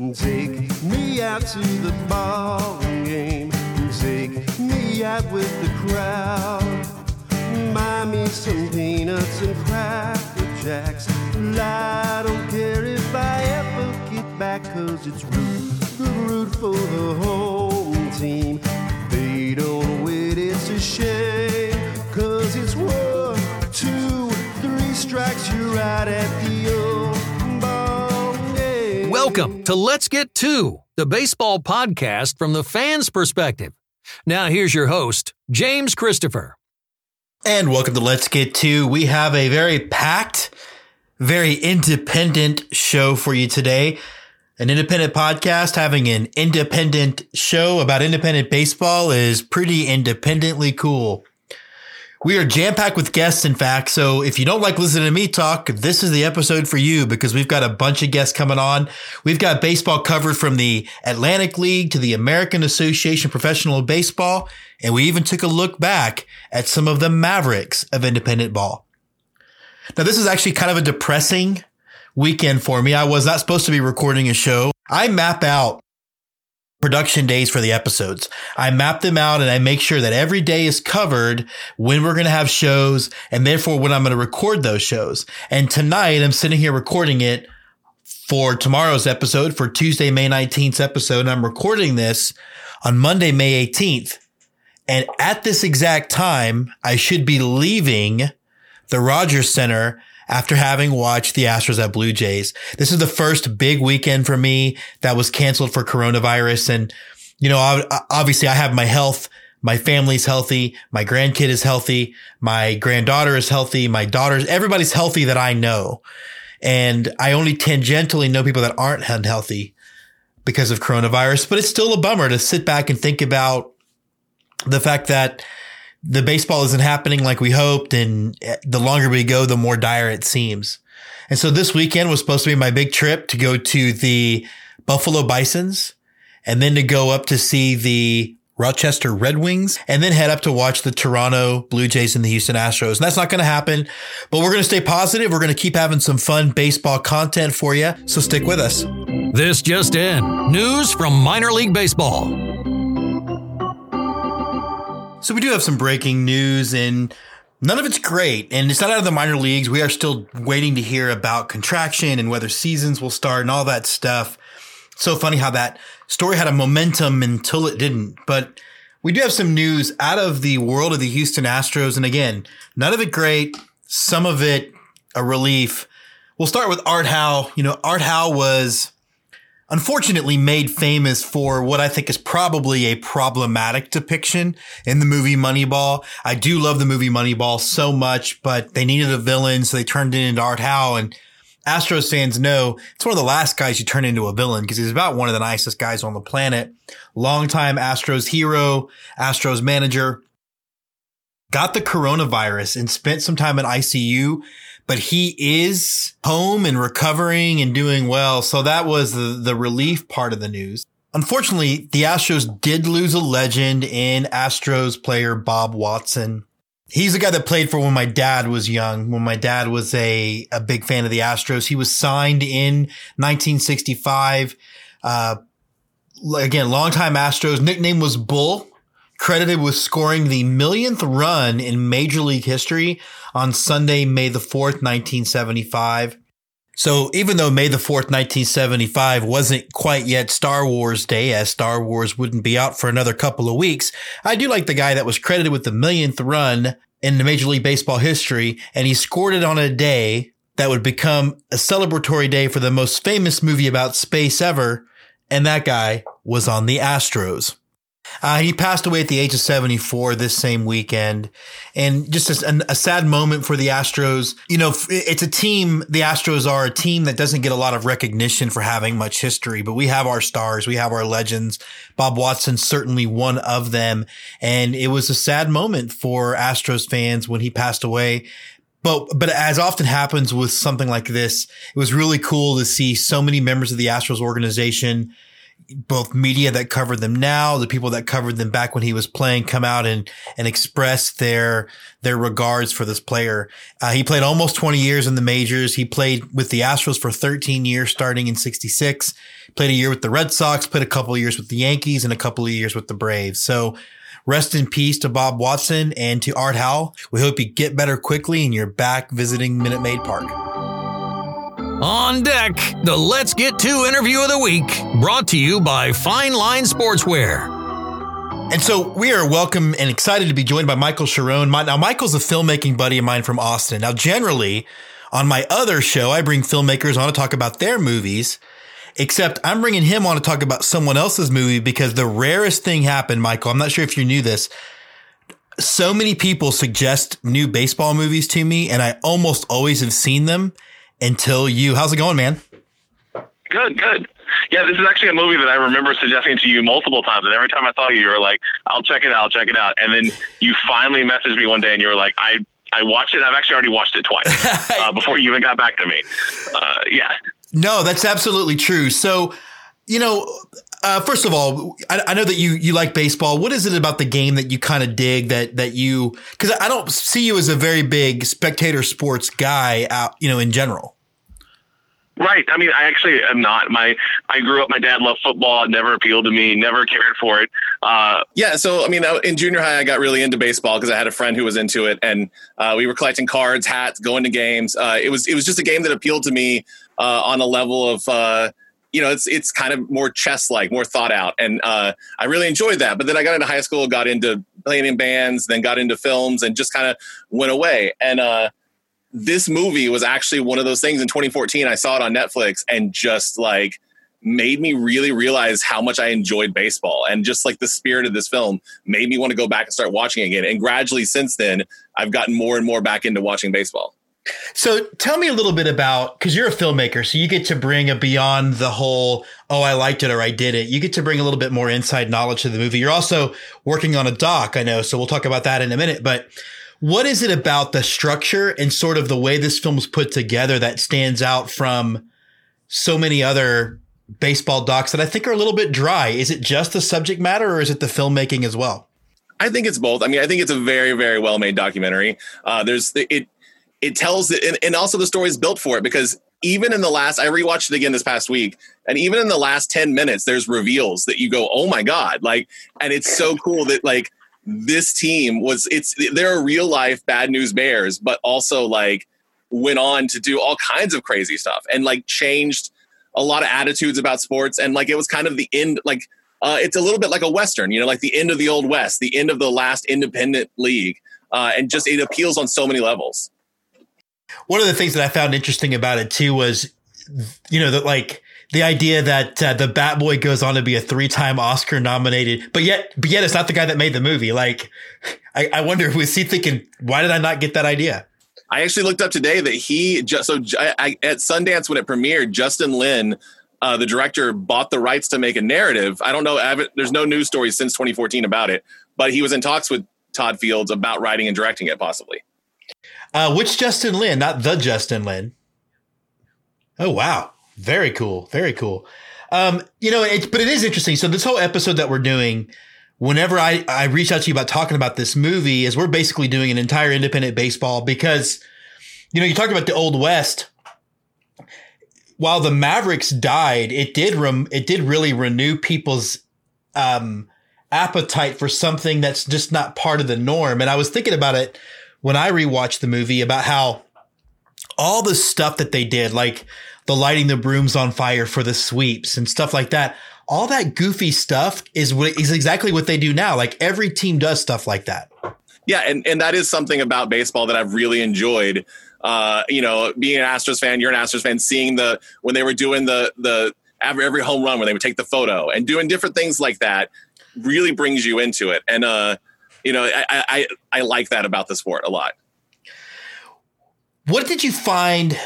Take me out to the ball game. Take me out with the crowd. Buy me some peanuts and cracker jacks. I don't care if I ever get back, cause it's root, root for the home team. They don't win, it's a shame. Cause it's one, two, three strikes, you're out at the. Welcome to Let's Get To, the baseball podcast from the fans' perspective. Now, here's your host, James Christopher. And welcome to Let's Get To. We have a very packed, very independent show for you today. An independent podcast having an independent show about independent baseball is pretty independently cool. We are jam packed with guests, in fact. So if you don't like listening to me talk, this is the episode for you because we've got a bunch of guests coming on. We've got baseball covered from the Atlantic League to the American Association of Professional Baseball. And we even took a look back at some of the Mavericks of independent ball. Now, this is actually kind of a depressing weekend for me. I was not supposed to be recording a show. I map out production days for the episodes. I map them out and I make sure that every day is covered when we're going to have shows and therefore when I'm going to record those shows. And tonight I'm sitting here recording it for tomorrow's episode for Tuesday, May 19th episode. And I'm recording this on Monday, May 18th. And at this exact time, I should be leaving the Rogers Centre after having watched the Astros at Blue Jays. This is the first big weekend for me that was canceled for coronavirus. And, you know, obviously I have my health. My family's healthy. My grandkid is healthy. My granddaughter is healthy. My daughters, everybody's healthy that I know. And I only tangentially know people that aren't unhealthy because of coronavirus, but it's still a bummer to sit back and think about the fact that the baseball isn't happening like we hoped. And eh, the longer we go, the more dire it seems. And so this weekend was supposed to be my big trip to go to the Buffalo Bisons and then to go up to see the Rochester Red Wings and then head up to watch the Toronto Blue Jays and the Houston Astros. And that's not going to happen, but we're going to stay positive. We're going to keep having some fun baseball content for you. So stick with us. This just in news from minor league baseball. So we do have some breaking news and none of it's great. And it's not out of the minor leagues. We are still waiting to hear about contraction and whether seasons will start and all that stuff. So funny how that story had a momentum until it didn't. But we do have some news out of the world of the Houston Astros. And again, none of it great. Some of it a relief. We'll start with Art Howe. You know, Art Howe was unfortunately made famous for what I think is probably a problematic depiction in the movie Moneyball. I do love the movie Moneyball so much, but they needed a villain, so they turned it into Art Howe. And Astros fans know it's one of the last guys you turn into a villain because he's about one of the nicest guys on the planet. Longtime Astros hero, Astros manager, got the coronavirus and spent some time in ICU but he is home and recovering and doing well. So that was the, the relief part of the news. Unfortunately, the Astros did lose a legend in Astros player Bob Watson. He's the guy that played for when my dad was young, when my dad was a, a big fan of the Astros. He was signed in 1965. Uh, again, longtime Astros. Nickname was Bull credited with scoring the millionth run in Major League history on Sunday, May the 4th, 1975. So even though May the 4th, 1975 wasn't quite yet Star Wars Day, as Star Wars wouldn't be out for another couple of weeks, I do like the guy that was credited with the millionth run in the Major League Baseball history, and he scored it on a day that would become a celebratory day for the most famous movie about space ever, and that guy was on the Astros. Uh, he passed away at the age of 74 this same weekend. And just a, a, sad moment for the Astros. You know, it's a team, the Astros are a team that doesn't get a lot of recognition for having much history, but we have our stars. We have our legends. Bob Watson, certainly one of them. And it was a sad moment for Astros fans when he passed away. But, but as often happens with something like this, it was really cool to see so many members of the Astros organization both media that covered them now, the people that covered them back when he was playing, come out and and express their their regards for this player. Uh, he played almost 20 years in the majors. He played with the Astros for 13 years, starting in '66. Played a year with the Red Sox. Played a couple years with the Yankees and a couple of years with the Braves. So. Rest in peace to Bob Watson and to Art Howe. We hope you get better quickly and you're back visiting Minute Maid Park. On deck, the Let's Get To interview of the week, brought to you by Fine Line Sportswear. And so we are welcome and excited to be joined by Michael Charron. Now, Michael's a filmmaking buddy of mine from Austin. Now, generally, on my other show, I bring filmmakers on to talk about their movies, except I'm bringing him on to talk about someone else's movie because the rarest thing happened, Michael. I'm not sure if you knew this. So many people suggest new baseball movies to me, and I almost always have seen them until you. How's it going, man? Good, good. Yeah, this is actually a movie that I remember suggesting to you multiple times, and every time I saw you, you were like, "I'll check it out, I'll check it out," and then you finally messaged me one day, and you were like, "I." I watched it. I've actually already watched it twice uh, before you even got back to me. Uh, yeah. No, that's absolutely true. So, you know, uh, first of all, I, I, know that you you like baseball. What is it about the game that you kind of dig that that you? Because I don't see you as a very big spectator sports guy out, you know, in general. Right. I mean, I actually am not. My I grew up. My dad loved football. It never appealed to me. Never cared for it. Uh, yeah. So I mean, in junior high, I got really into baseball because I had a friend who was into it, and uh, we were collecting cards, hats, going to games. Uh, it was it was just a game that appealed to me uh, on a level of. You know, it's it's kind of more chess like, more thought out, and uh, I really enjoyed that. But then I got into high school, got into playing in bands, then got into films, and just kind of went away. And uh, this movie was actually one of those things in 2014. I saw it on Netflix and just like made me really realize how much I enjoyed baseball. And just like the spirit of this film made me want to go back and start watching again. And gradually since then, I've gotten more and more back into watching baseball. So tell me a little bit about because you're a filmmaker, so you get to bring a beyond the whole "oh, I liked it" or "I did it." You get to bring a little bit more inside knowledge to the movie. You're also working on a doc, I know, so we'll talk about that in a minute. But what is it about the structure and sort of the way this film is put together that stands out from so many other baseball docs that I think are a little bit dry? Is it just the subject matter or is it the filmmaking as well? I think it's both. I mean, I think it's a very, very well made documentary. Uh, there's it, it tells it, and, and also the story is built for it because even in the last, I rewatched it again this past week, and even in the last 10 minutes, there's reveals that you go, oh my God. Like, and it's so cool that, like, this team was it's they're real life bad news bears, but also like went on to do all kinds of crazy stuff and like changed a lot of attitudes about sports and like it was kind of the end like uh, it's a little bit like a western you know like the end of the old west the end of the last independent league uh, and just it appeals on so many levels one of the things that i found interesting about it too was you know that like the idea that uh, the Bat Boy goes on to be a three-time Oscar nominated, but yet, but yet it's not the guy that made the movie. Like, I, I wonder was he thinking, why did I not get that idea? I actually looked up today that he just so I, I, at Sundance when it premiered, Justin Lin, uh, the director, bought the rights to make a narrative. I don't know. I there's no news stories since 2014 about it, but he was in talks with Todd Fields about writing and directing it, possibly. Uh, which Justin Lin, not the Justin Lin. Oh wow. Very cool. Very cool. Um, you know, it, but it is interesting. So this whole episode that we're doing, whenever I, I reach out to you about talking about this movie is we're basically doing an entire independent baseball because, you know, you talked about the old West. While the Mavericks died, it did rem- it did really renew people's um, appetite for something that's just not part of the norm. And I was thinking about it when I rewatched the movie about how all the stuff that they did, like the lighting the brooms on fire for the sweeps and stuff like that. All that goofy stuff is what is exactly what they do now. Like every team does stuff like that. Yeah, and, and that is something about baseball that I've really enjoyed. Uh, you know, being an Astros fan, you're an Astros fan, seeing the when they were doing the the every, every home run when they would take the photo and doing different things like that really brings you into it. And uh, you know, I, I I like that about the sport a lot. What did you find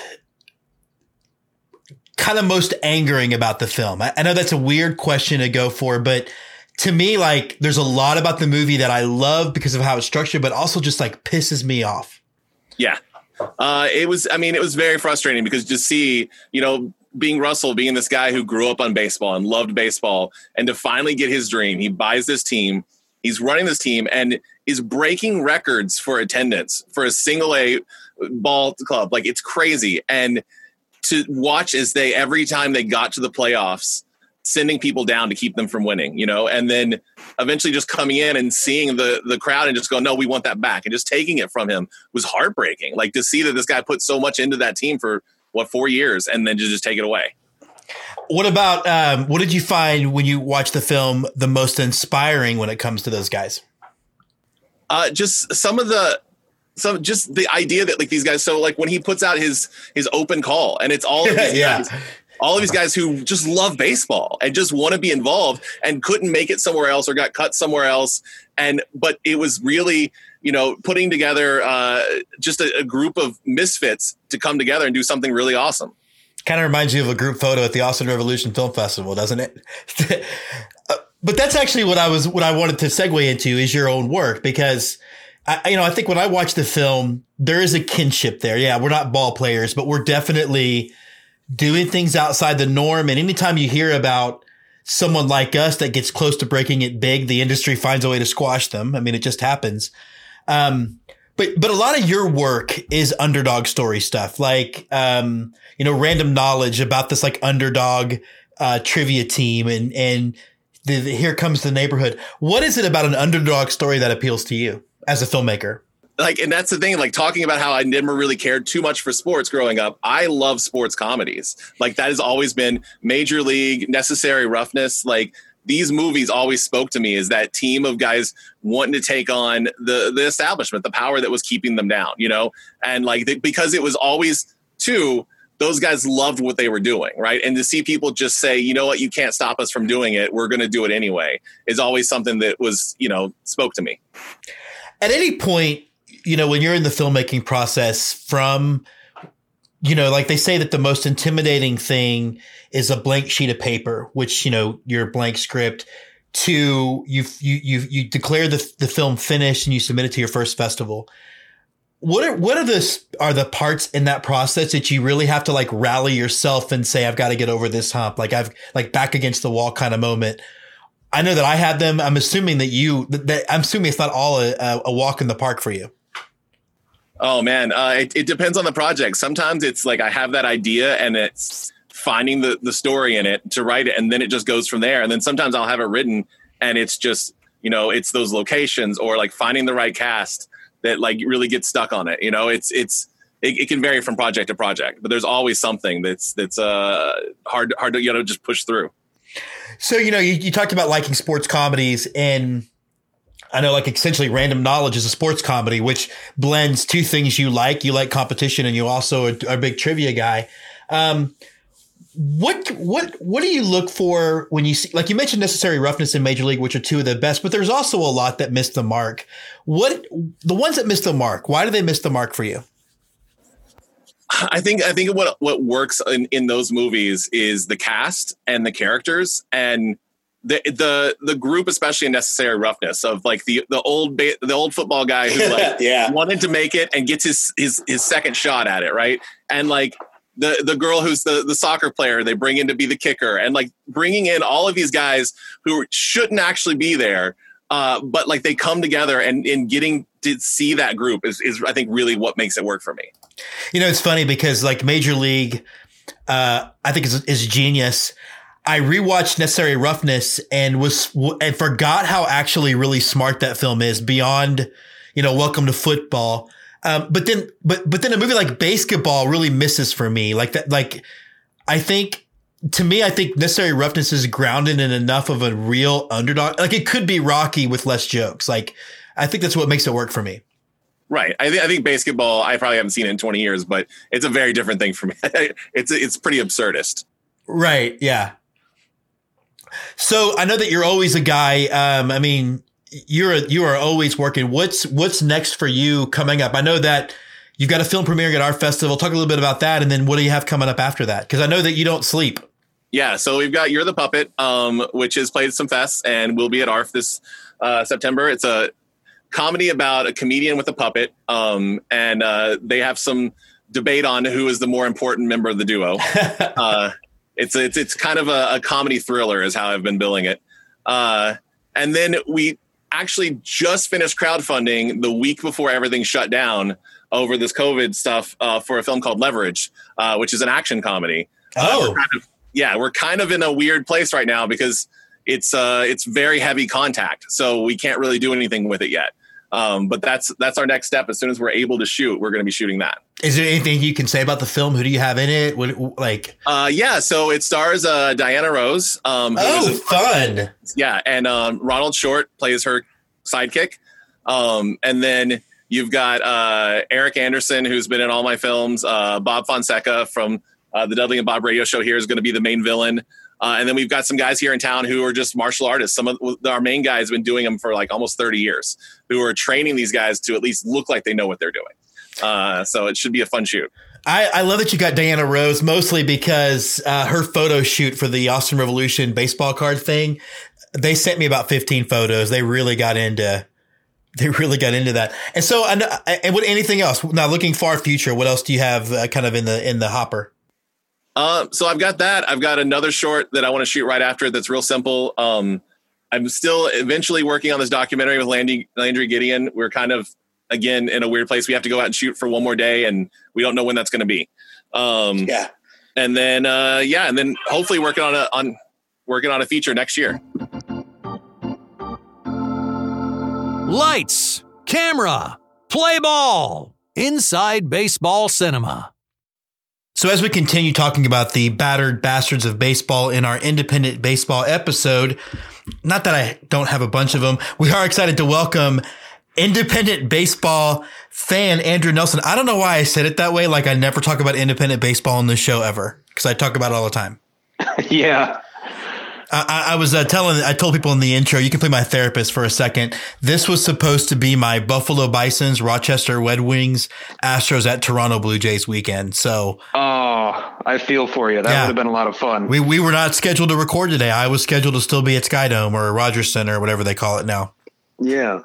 kind of most angering about the film? I, I know that's a weird question to go for, but to me, like, there's a lot about the movie that I love because of how it's structured, but also just like pisses me off. Yeah. Uh, it was, I mean, it was very frustrating because to see, you know, Bing Russell, being this guy who grew up on baseball and loved baseball, and to finally get his dream, he buys this team. He's running this team and is breaking records for attendance for a single A ball club. Like it's crazy. And to watch as they every time they got to the playoffs, sending people down to keep them from winning, you know, and then eventually just coming in and seeing the the crowd and just go, no, we want that back, and just taking it from him was heartbreaking. Like to see that this guy put so much into that team for what four years and then to just take it away. What about um, what did you find when you watched the film the most inspiring when it comes to those guys? Uh, just some of the some just the idea that like these guys so like when he puts out his his open call and it's all of these Yeah. guys all of these guys who just love baseball and just want to be involved and couldn't make it somewhere else or got cut somewhere else and but it was really you know putting together uh, just a, a group of misfits to come together and do something really awesome Kind of reminds you of a group photo at the Austin Revolution Film Festival, doesn't it? Uh, but that's actually what I was what I wanted to segue into is your own work because I, you know I think when I watch the film there is a kinship there. Yeah, we're not ball players, but we're definitely doing things outside the norm. And anytime you hear about someone like us that gets close to breaking it big, the industry finds a way to squash them. I mean, it just happens. Um, but but a lot of your work is underdog story stuff, like um, you know, random knowledge about this like underdog uh, trivia team, and and the, the here comes the neighborhood. What is it about an underdog story that appeals to you as a filmmaker? like and that's the thing like talking about how i never really cared too much for sports growing up i love sports comedies like that has always been major league necessary roughness like these movies always spoke to me is that team of guys wanting to take on the the establishment the power that was keeping them down you know? And like the, because it was always two those guys loved what they were doing right? And to see people just say you know what? You can't stop us from doing it. We're going to do it anyway is always something that was you know spoke to me. At any point, you know, when you're in the filmmaking process, from you know, like they say that the most intimidating thing is a blank sheet of paper, which you know your blank script. To you, you you you declare the the film finished and you submit it to your first festival. What are what are the are the parts in that process that you really have to like rally yourself and say I've got to get over this hump, like I've like back against the wall kind of moment. I know that I had them. I'm assuming that you. That, I'm assuming it's not all a, a walk in the park for you. Oh man, uh, it, it depends on the project. Sometimes it's like I have that idea and it's finding the the story in it to write it, and then it just goes from there. And then sometimes I'll have it written and it's just you know it's those locations or like finding the right cast that like really gets stuck on it. You know, it's it's it, it can vary from project to project, but there's always something that's that's uh hard hard to you know just push through. So you know, you, you talked about liking sports comedies, and I know like essentially Random Knowledge is a sports comedy, which blends two things you like. You like competition, and you also are, a big trivia guy. Um, what what what do you look for when you see like you mentioned necessary roughness in major league which are two of the best but there's also a lot that missed the mark what the ones that missed the mark why do they miss the mark for you I think I think what what works in, in those movies is the cast and the characters and the the the group, especially in Necessary Roughness, of like the the old ba- the old football guy who like Yeah. wanted to make it and gets his his his second shot at it, right? And like the the girl who's the the soccer player they bring in to be the kicker, and like bringing in all of these guys who shouldn't actually be there, uh, but like they come together and in getting to see that group is is I think really what makes it work for me. You know, it's funny because like Major League, uh, I think is, is genius. I rewatched Necessary Roughness and was and forgot how actually really smart that film is beyond, you know, Welcome to Football. Um, but then, but but then a movie like Basketball really misses for me. Like that, like I think to me, I think Necessary Roughness is grounded in enough of a real underdog. Like it could be Rocky with less jokes. Like I think that's what makes it work for me. Right. I, th- I think basketball. I probably haven't seen it in 20 years, but it's a very different thing for me. it's it's pretty absurdist. Right. Yeah. So I know that you're always a guy. Um, I mean, you're a, you are always working. What's what's next for you coming up? I know that you've got a film premiering at our festival. Talk a little bit about that, and then what do you have coming up after that? Because I know that you don't sleep. Yeah. So we've got You're the Puppet, um, which has played some fests and we'll be at ARF this uh, September. It's a comedy about a comedian with a puppet, um, and uh, they have some debate on who is the more important member of the duo. uh, it's it's it's kind of a, a comedy thriller, is how I've been billing it. Uh, and then we actually just finished crowdfunding the week before everything shut down over this COVID stuff uh, for a film called Leverage, uh, which is an action comedy. Uh, Oh. we're kind of, yeah, we're kind of in a weird place right now because it's uh, it's very heavy contact, so we can't really do anything with it yet. Um, but that's that's our next step. As soon as we're able to shoot, we're going to be shooting that. Is there anything you can say about the film? Who do you have in it? What, like, Uh, yeah, so it stars uh, Diana Rose. Um, oh, fun. yeah, and um, Ronald Short plays her sidekick. Um, and then you've got uh, Eric Anderson, who's been in all my films. Uh, Bob Fonseca from uh, the Dudley and Bob radio show here is going to be the main villain. Uh, and then we've got some guys here in town who are just martial artists. Some of our main guys have been doing them for like almost 30 years, who are training these guys to at least look like they know what they're doing. Uh, so it should be a fun shoot. I, I love that you got Diana Rose mostly because uh, her photo shoot for the Austin Revolution baseball card thing, they sent me about 15 photos. They really got into, they really got into that. And so, and, and what, anything else? Now looking far future, what else do you have uh, kind of in the, in the hopper? Um, so I've got that. I've got another short that I want to shoot right after. it That's real simple. Um, I'm still eventually working on this documentary with Landy, Landry Gideon. We're kind of again in a weird place. We have to go out and shoot for one more day, and we don't know when that's going to be. Um, Yeah. and then uh, yeah, and then hopefully working on a on working on a feature next year. Lights, camera, play ball. Inside Baseball Cinema. So as we continue talking about the battered bastards of baseball in our independent baseball episode, not that I don't have a bunch of them, we are excited to welcome independent baseball fan Andrew Nelson. I don't know why I said it that way. Like I never talk about independent baseball on this show ever because I talk about it all the time. yeah. I, I- was uh, telling, I told people in the intro, you can play my therapist for a second. This was supposed to be my Buffalo Bisons, Rochester Red Wings, Astros at Toronto Blue Jays weekend. So Oh, I feel for you. That Yeah. would have been a lot of fun. We we were not scheduled to record today. I was scheduled to still be at Skydome or Rogers Centre or whatever they call it now. yeah.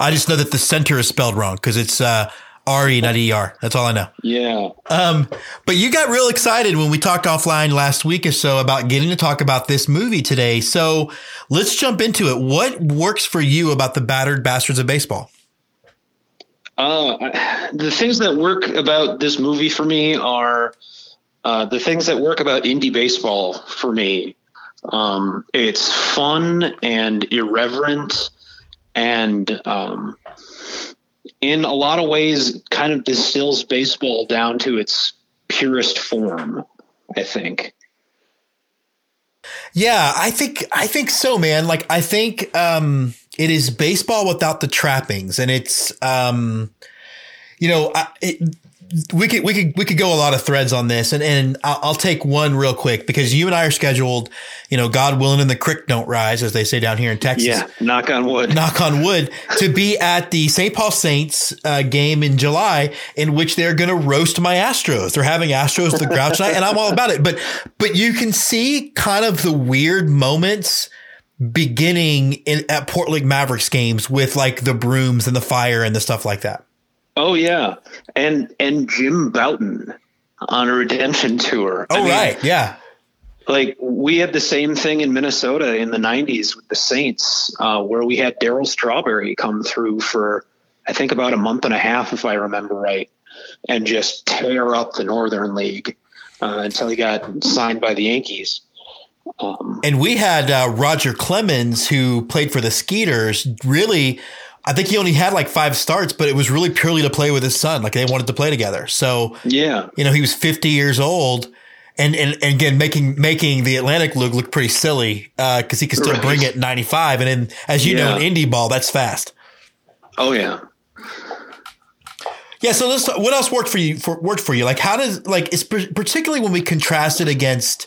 I just know that the center is spelled wrong because it's uh, R E not E R. That's all I know. Yeah. Um, but you got real excited when we talked offline last week or so about getting to talk about this movie today. So let's jump into it. What works for you about the battered bastards of baseball? Uh, the things that work about this movie for me are uh, the things that work about indie baseball for me. Um, it's fun and irreverent, and um, in a lot of ways, kind of distills baseball down to its purest form. I think. Yeah, I think I think so, man. Like I think um it is baseball without the trappings, and it's um you know I, it, we could we could we could go a lot of threads on this, and and I'll, I'll take one real quick because you and I are scheduled, you know, God willing, and the creek don't rise, as they say down here in Texas Yeah. Knock on wood. knock on wood, to be at the St. Paul Saints uh, game in July, in which they're going to roast my Astros. They're having Astros the Grouch night, and I'm all about it. But but you can see kind of the weird moments beginning in, at Portland Mavericks games with like the brooms and the fire and the stuff like that. Oh yeah, and and Jim Bouton on a redemption tour. I Oh mean, right, yeah, Like we had the same thing in Minnesota in the '90s with the Saints, uh, where we had Darryl Strawberry come through for I think about a month and a half, if I remember right, and just tear up the Northern League uh, until he got signed by the Yankees. Um, and we had uh, Roger Clemens who played for the Skeeters. Really. I think he only had like five starts, but it was really purely to play with his son. Like they wanted to play together. So yeah, you know, he was 50 years old and, and, and again, making, making the Atlantic look, look pretty silly, uh, cause he could still Right. bring it 95. And then, as you know, Yeah. in indie ball, that's fast. oh yeah. Yeah. So let's, what else worked for you for worked for you? Like how does, like, it's particularly when we contrast it against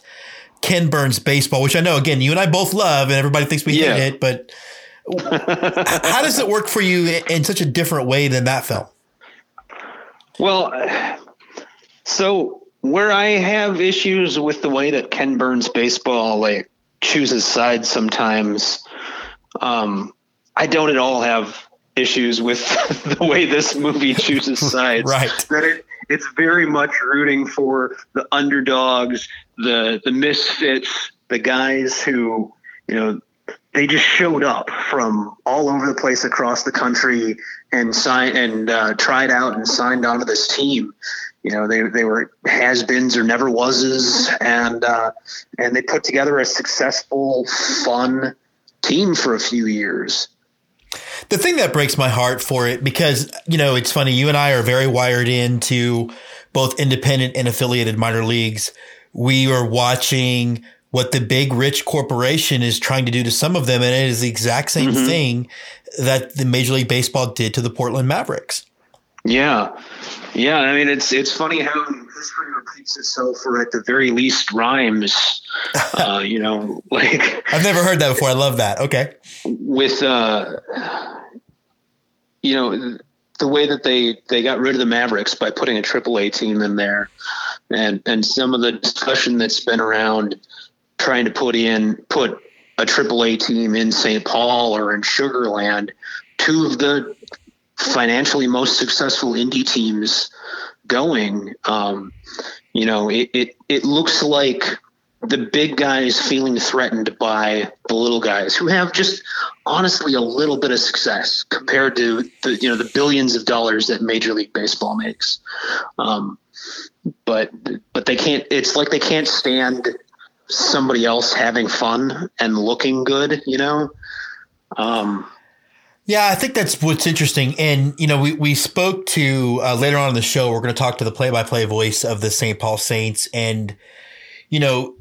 Ken Burns baseball, which I know, again, you and I both love and everybody thinks we Yeah. hate it, but how does it work for you in- in such a different way than that film? Well, so where I have issues with the way that Ken Burns baseball like chooses sides sometimes, um, I don't at all have issues with the way this movie chooses sides. Right. That it, it's very much rooting for the underdogs, the the misfits, the guys who you know they just showed up from all over the place across the country and signed and uh, tried out and signed onto this team. You know, they they were has-beens or never wases, and uh, and they put together a successful, fun team for a few years. The thing that breaks my heart for it, because you know, it's funny. You and I are very wired into both independent and affiliated minor leagues. We are watching what the big rich corporation is trying to do to some of them. And it is the exact same mm-hmm. thing that the Major League Baseball did to the Portland Mavericks. Yeah. Yeah. I mean, it's, it's funny how history repeats itself or at the very least rhymes, uh, you know, like I've never heard that before. I love that. Okay. With, uh, you know, the way that they, they got rid of the Mavericks by putting a triple A team in there and, and some of the discussion that's been around, trying to put in put a AAA team in St. Paul or in Sugarland, two of the financially most successful indie teams going. Um, you know, it, it it looks like the big guys feeling threatened by the little guys who have just honestly a little bit of success compared to the you know the billions of dollars that Major League Baseball makes. Um, but but they can't. It's like they can't stand somebody else having fun and looking good, you know? Um, yeah, I think that's what's interesting. And, you know, we, we spoke to uh, later on in the show, we're going to talk to the play by play voice of the St. Paul Saints. And, you know,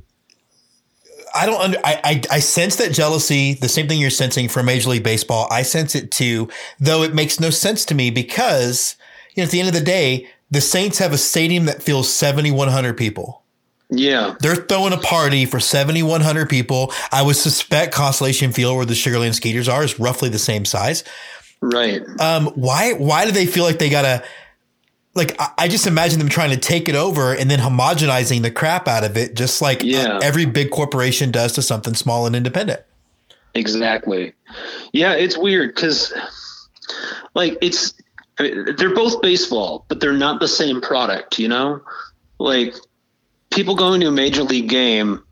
I don't under, I, I, I sense that jealousy, the same thing you're sensing from Major League Baseball. I sense it too, though it makes no sense to me because, you know, at the end of the day, the Saints have a stadium that fills 7,100 people. Yeah. They're throwing a party for 7,100 people. I would suspect Constellation Field, where the Sugarland Skeeters are, is roughly the same size. Right. Um, why, why do they feel like they gotta, like, I, I just imagine them trying to take it over and then homogenizing the crap out of it, just like uh, yeah. uh, every big corporation does to something small and independent. Exactly. Yeah, it's weird because, like, it's, I mean, they're both baseball, but they're not the same product, you know? Like, people going to a major league game,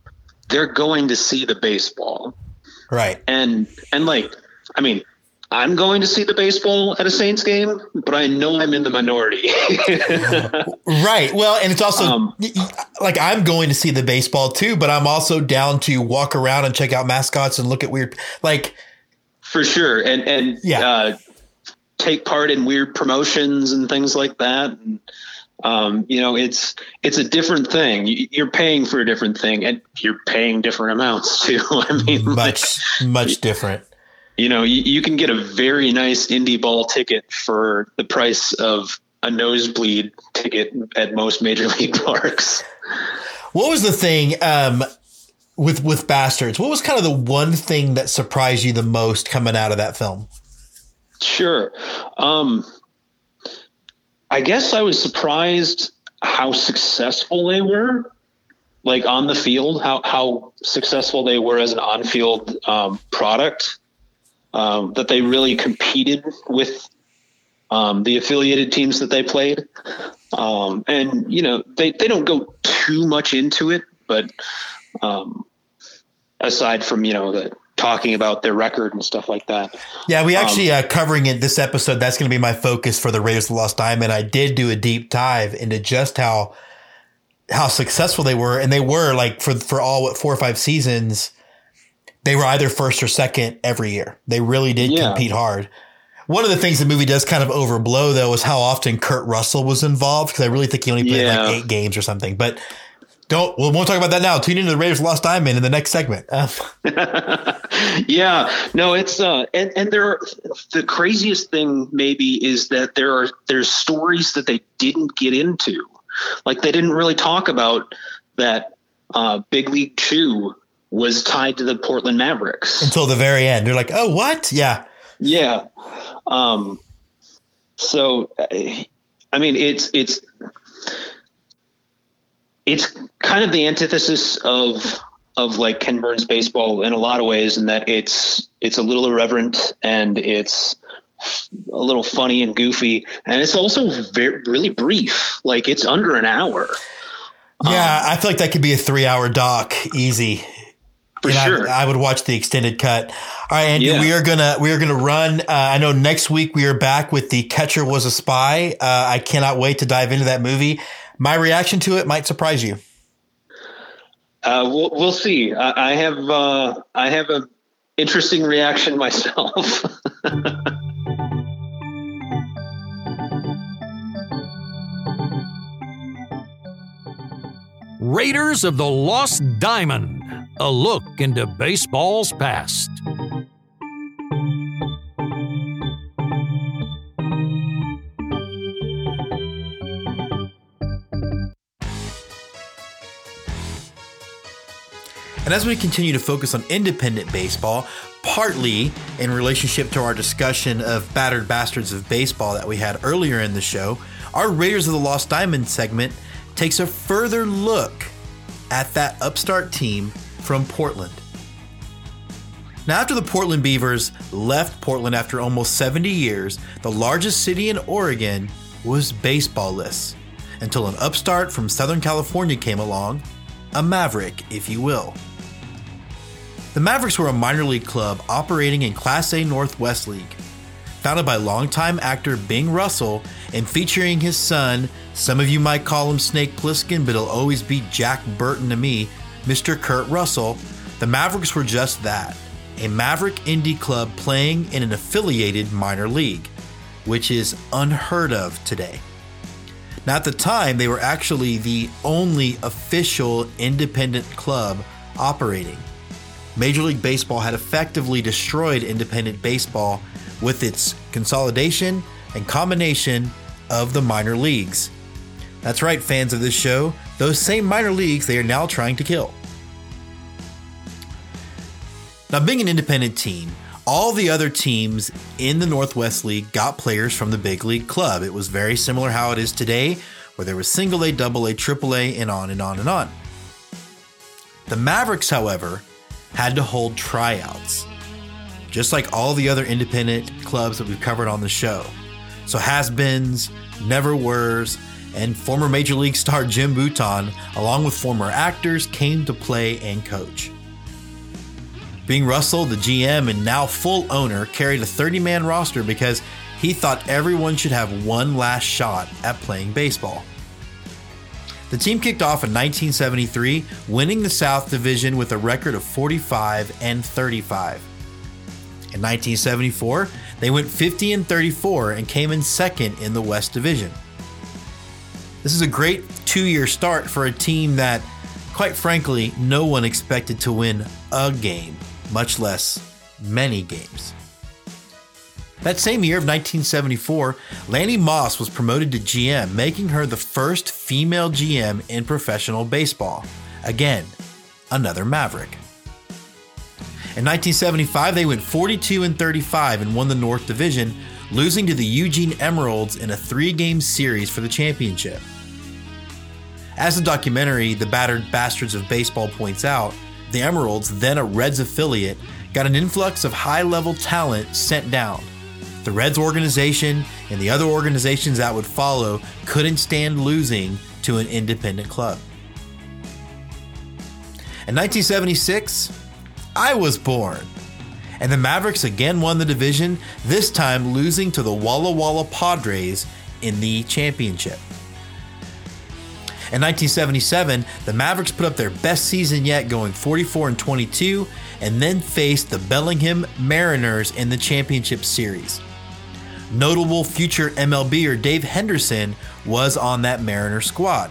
they're going to see the baseball. Right. And and like, I mean, I'm going to see the baseball at a Saints game, but I know I'm in the minority. right. Well, and it's also um, like I'm going to see the baseball too, but I'm also down to walk around and check out mascots and look at weird like for sure. And and yeah. Uh, take part in weird promotions and things like that. And, um, you know, it's it's a different thing. You're paying for a different thing, and you're paying different amounts too. I mean, much like, much different. You know, you, you can get a very nice indie ball ticket for the price of a nosebleed ticket at most major league parks. What was the thing um, with with Bastards? What was kind of the one thing that surprised you the most coming out of that film? Sure. Um, I guess I was surprised how successful they were, like on the field, how how successful they were as an on-field um, product. Um, that they really competed with um, the affiliated teams that they played, um, and you know they they don't go too much into it, but um, aside from you know the talking about their record and stuff like that. Yeah, we actually um, uh, covering it this episode. That's going to be my focus for the Raiders of the Lost Diamond. I did do a deep dive into just how how successful they were, and they were like for for all what four or five seasons. They were either first or second every year. They really did yeah. compete hard. One of the things the movie does kind of overblow though is how often Kurt Russell was involved because I really think he only played yeah. like eight games or something. But don't. Well, we won't talk about that now. Tune into the Raiders Lost Diamond in the next segment. Um. yeah. No, it's uh, and and there are the craziest thing maybe is that there are there's stories that they didn't get into, like they didn't really talk about that. Uh, Big League Chew was tied to the Portland Mavericks until the very end. They're like, oh, what? Yeah. Yeah. Um. So, I mean, it's it's it's kind of the antithesis of of like Ken Burns baseball in a lot of ways, in that it's it's a little irreverent and it's a little funny and goofy, and it's also very really brief. Like it's under an hour. Yeah, I feel like that could be a three-hour doc, easy. For And I- sure. I, would watch the extended cut. All right, Andy, Yeah. we are gonna we are gonna run. Uh, I know next week we are back with the Catcher Was a Spy. Uh, I cannot wait to dive into that movie. My reaction to it might surprise you. Uh, we'll, we'll see. I, I have uh, I have a interesting reaction myself. Raiders of the Lost Diamond, a look into baseball's past. And as we continue to focus on independent baseball, partly in relationship to our discussion of battered bastards of baseball that we had earlier in the show, our Raiders of the Lost Diamond segment takes a further look at that upstart team from Portland. Now, after the Portland Beavers left Portland after almost 70 years, the largest city in Oregon was baseballless until an upstart from Southern California came along, a maverick, if you will. The Mavericks were a minor league club operating in Class A Northwest League. Founded by longtime actor Bing Russell and featuring his son, some of you might call him Snake Plissken, but it'll always be Jack Burton to me, Mr. Kurt Russell, the Mavericks were just that a Maverick indie club playing in an affiliated minor league, which is unheard of today. Now, at the time, they were actually the only official independent club operating. Major League Baseball had effectively destroyed independent baseball with its consolidation and combination of the minor leagues. That's right, fans of this show, those same minor leagues they are now trying to kill. Now, being an independent team, all the other teams in the Northwest League got players from the big league club. It was very similar how it is today, where there was single A, double A, triple A, and on and on and on. The Mavericks, however, had to hold tryouts, just like all the other independent clubs that we've covered on the show. So, has beens, never were's, and former Major League star Jim Bouton, along with former actors, came to play and coach. Bing Russell, the GM and now full owner, carried a 30 man roster because he thought everyone should have one last shot at playing baseball. The team kicked off in 1973, winning the South Division with a record of 45 and 35. In 1974, they went 50 and 34 and came in second in the West Division. This is a great two year start for a team that, quite frankly, no one expected to win a game, much less many games. That same year of 1974, Lanny Moss was promoted to GM, making her the first female GM in professional baseball. Again, another Maverick. In 1975, they went 42 and 35 and won the North Division, losing to the Eugene Emeralds in a three game series for the championship. As the documentary The Battered Bastards of Baseball points out, the Emeralds, then a Reds affiliate, got an influx of high level talent sent down. The Reds organization and the other organizations that would follow couldn't stand losing to an independent club. In 1976, I was born. And the Mavericks again won the division, this time losing to the Walla Walla Padres in the championship. In 1977, the Mavericks put up their best season yet, going 44 and 22, and then faced the Bellingham Mariners in the championship series. Notable future MLBer Dave Henderson was on that Mariner squad.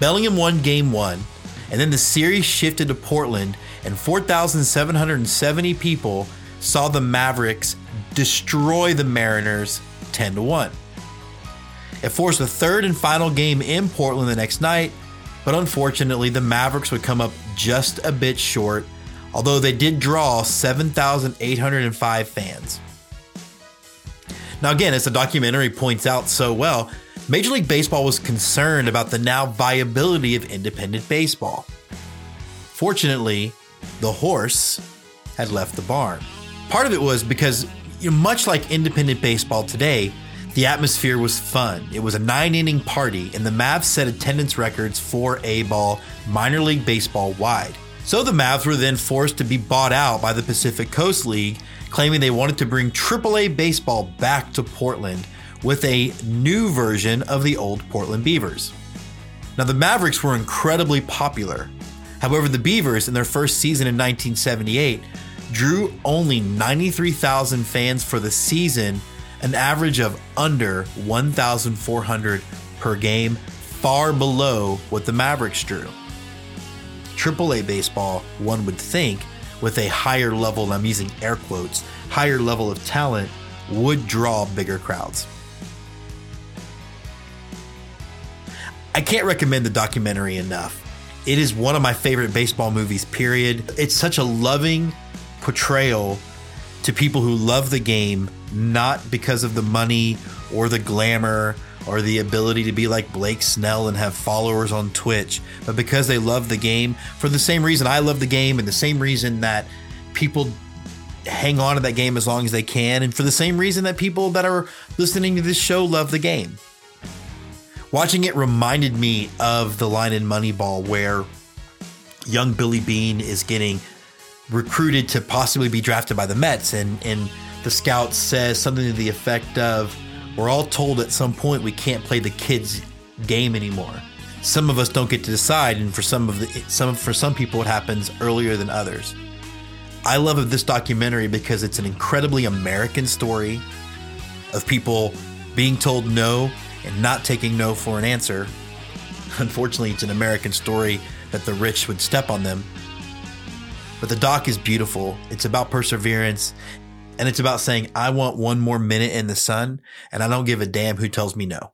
Bellingham won game one, and then the series shifted to Portland, and 4,770 people saw the Mavericks destroy the Mariners 10 to 1. It forced a third and final game in Portland the next night, but unfortunately, the Mavericks would come up just a bit short, although they did draw 7,805 fans. Now, again, as the documentary points out so well, Major League Baseball was concerned about the now viability of independent baseball. Fortunately, the horse had left the barn. Part of it was because, you know, much like independent baseball today, The atmosphere was fun. It was a nine inning party, and the Mavs set attendance records for A ball minor league baseball wide. So the Mavs were then forced to be bought out by the Pacific Coast League, claiming they wanted to bring AAA baseball back to Portland with a new version of the old Portland Beavers. Now, the Mavericks were incredibly popular. However, the Beavers, in their first season in 1978, drew only 93,000 fans for the season, an average of under 1,400 per game, far below what the Mavericks drew. AAA baseball, one would think, with a higher level, I'm using air quotes, higher level of talent, would draw bigger crowds. I can't recommend the documentary enough. It is one of my favorite baseball movies, period. It's such a loving portrayal to people who love the game, not because of the money or the glamour or the ability to be like Blake Snell and have followers on Twitch, but because they love the game for the same reason I love the game and the same reason that people hang on to that game as long as they can, and for the same reason that people that are listening to this show love the game. Watching it reminded me of the line in Moneyball where young Billy Beane is getting recruited to possibly be drafted by the Mets, and, and the scout says something to the effect of, We're all told at some point we can't play the kids' game anymore. Some of us don't get to decide, and for some of the some for some people it happens earlier than others. I love this documentary because it's an incredibly American story of people being told no and not taking no for an answer. Unfortunately, it's an American story that the rich would step on them. But the doc is beautiful. It's about perseverance and it's about saying, I want one more minute in the sun and I don't give a damn who tells me no.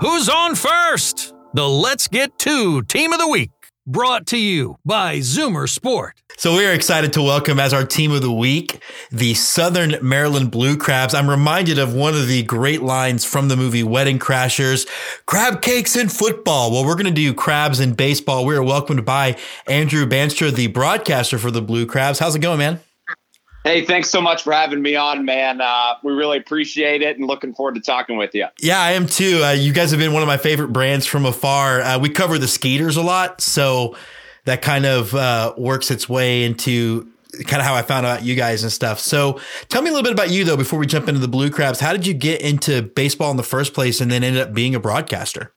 Who's on first? The Let's Get To Team of the Week, brought to you by Zoomer Sport. So we are excited to welcome as our team of the week the Southern Maryland Blue Crabs. I'm reminded of one of the great lines from the movie Wedding Crashers: "Crab cakes in football." Well, we're going to do crabs in baseball. We are welcomed by Andrew Bandstra, the broadcaster for the Blue Crabs. How's it going, man? Hey, thanks so much for having me on, man. Uh, we really appreciate it and looking forward to talking with you. Yeah, I am too. Uh, you guys have been one of my favorite brands from afar. Uh, we cover the Skeeters a lot, so that kind of uh, works its way into kind of how I found out you guys and stuff. So tell me a little bit about you though before we jump into the Blue Crabs. How did you get into baseball in the first place and then ended up being a broadcaster?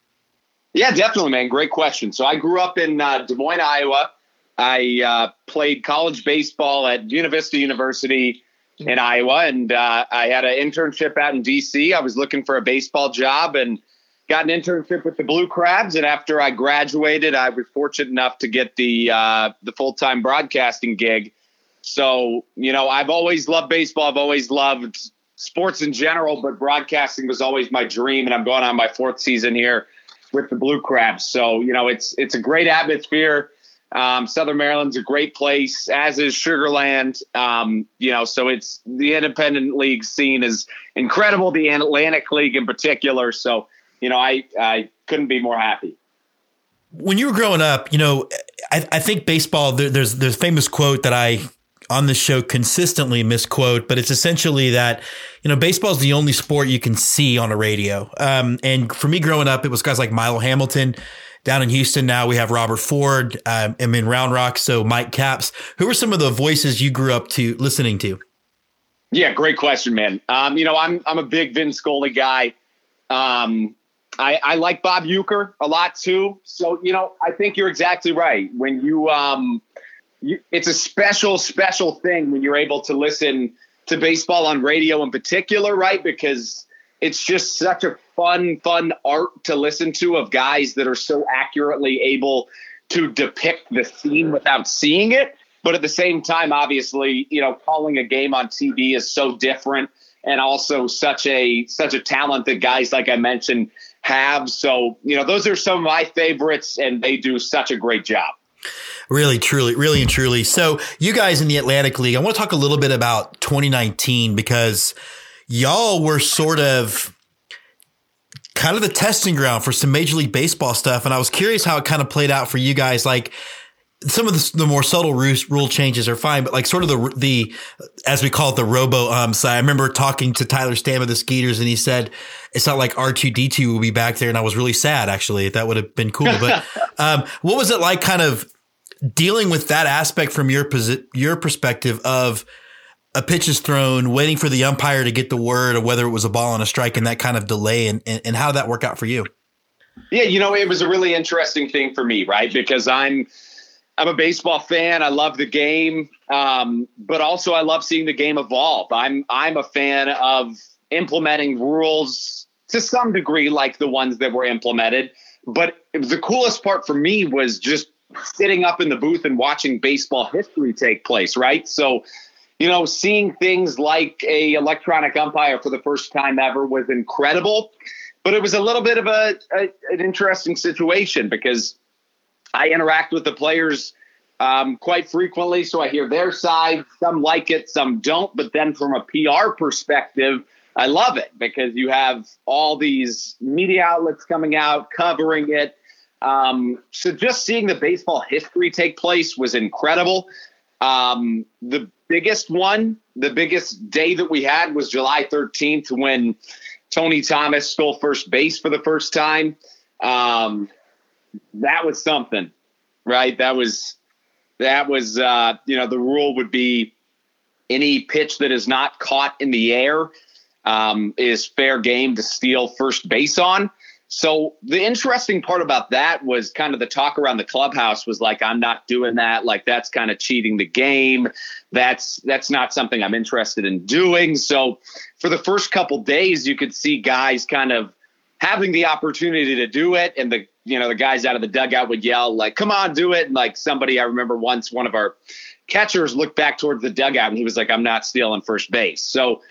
Yeah, definitely, man. Great question. So I grew up in uh, Des Moines, Iowa. I uh, played college baseball at Buena Vista University in Iowa, and uh, I had an internship out in DC. I was looking for a baseball job and got an internship with the Blue Crabs. And after I graduated, I was fortunate enough to get the uh, the full time broadcasting gig. So you know, I've always loved baseball. I've always loved sports in general, but broadcasting was always my dream. And I'm going on my fourth season here with the Blue Crabs. So you know, it's it's a great atmosphere. Um, Southern Maryland's a great place, as is Sugarland. Um, you know, so it's the independent league scene is incredible. The Atlantic League in particular. So you know, I I couldn't be more happy. When you were growing up, you know, I, I think baseball. There, there's there's a famous quote that I on the show consistently misquote, but it's essentially that you know baseball is the only sport you can see on a radio. Um, and for me growing up, it was guys like Milo Hamilton. Down in Houston now, we have Robert Ford. Um, I'm in Round Rock, so Mike Capps. Who are some of the voices you grew up to listening to? Yeah, great question, man. Um, you know, I'm I'm a big Vin Scully guy. Um, I, I like Bob Uecker a lot too. So you know, I think you're exactly right. When you, um, you, it's a special, special thing when you're able to listen to baseball on radio in particular, right? Because it's just such a fun, fun art to listen to of guys that are so accurately able to depict the scene without seeing it. But at the same time, obviously, you know, calling a game on TV is so different and also such a such a talent that guys like I mentioned have. So, you know, those are some of my favorites, and they do such a great job. Really, truly, really, and truly. So, you guys in the Atlantic League, I want to talk a little bit about 2019 because y'all were sort of kind of the testing ground for some Major League Baseball stuff. And I was curious how it kind of played out for you guys. Like, some of the, the more subtle rule changes are fine, but like sort of the the as we call it the robo um side. I remember talking to Tyler Stam of the Skeeters, and he said it's not like R two D two will be back there, and I was really sad actually. That would have been cool. But um, what was it like, kind of dealing with that aspect from your posi- your perspective of a pitch is thrown, waiting for the umpire to get the word of whether it was a ball and a strike, and that kind of delay, and and, and how did that work out for you? Yeah, you know, it was a really interesting thing for me, right? Because I'm I'm a baseball fan. I love the game, um, but also I love seeing the game evolve. I'm I'm a fan of implementing rules to some degree, like the ones that were implemented. But the coolest part for me was just sitting up in the booth and watching baseball history take place. Right, so you know, seeing things like a electronic umpire for the first time ever was incredible. But it was a little bit of a, a an interesting situation because I interact with the players um, quite frequently, so I hear their side. Some like it, some don't. But then from a PR perspective, I love it because you have all these media outlets coming out covering it. Um, so just seeing the baseball history take place was incredible. Um, the biggest one, the biggest day that we had was July 13th when Tony Thomas stole first base for the first time. Um, that was something, right? That was that was uh, you know the rule would be any pitch that is not caught in the air um, is fair game to steal first base on. So the interesting part about that was kind of the talk around the clubhouse was like, I'm not doing that. Like that's kind of cheating the game. That's that's not something I'm interested in doing. So for the first couple days, you could see guys kind of having the opportunity to do it, and the you know the guys out of the dugout would yell like, "Come on, do it!" And like somebody I remember once, one of our catchers looked back towards the dugout and he was like, "I'm not stealing first base." So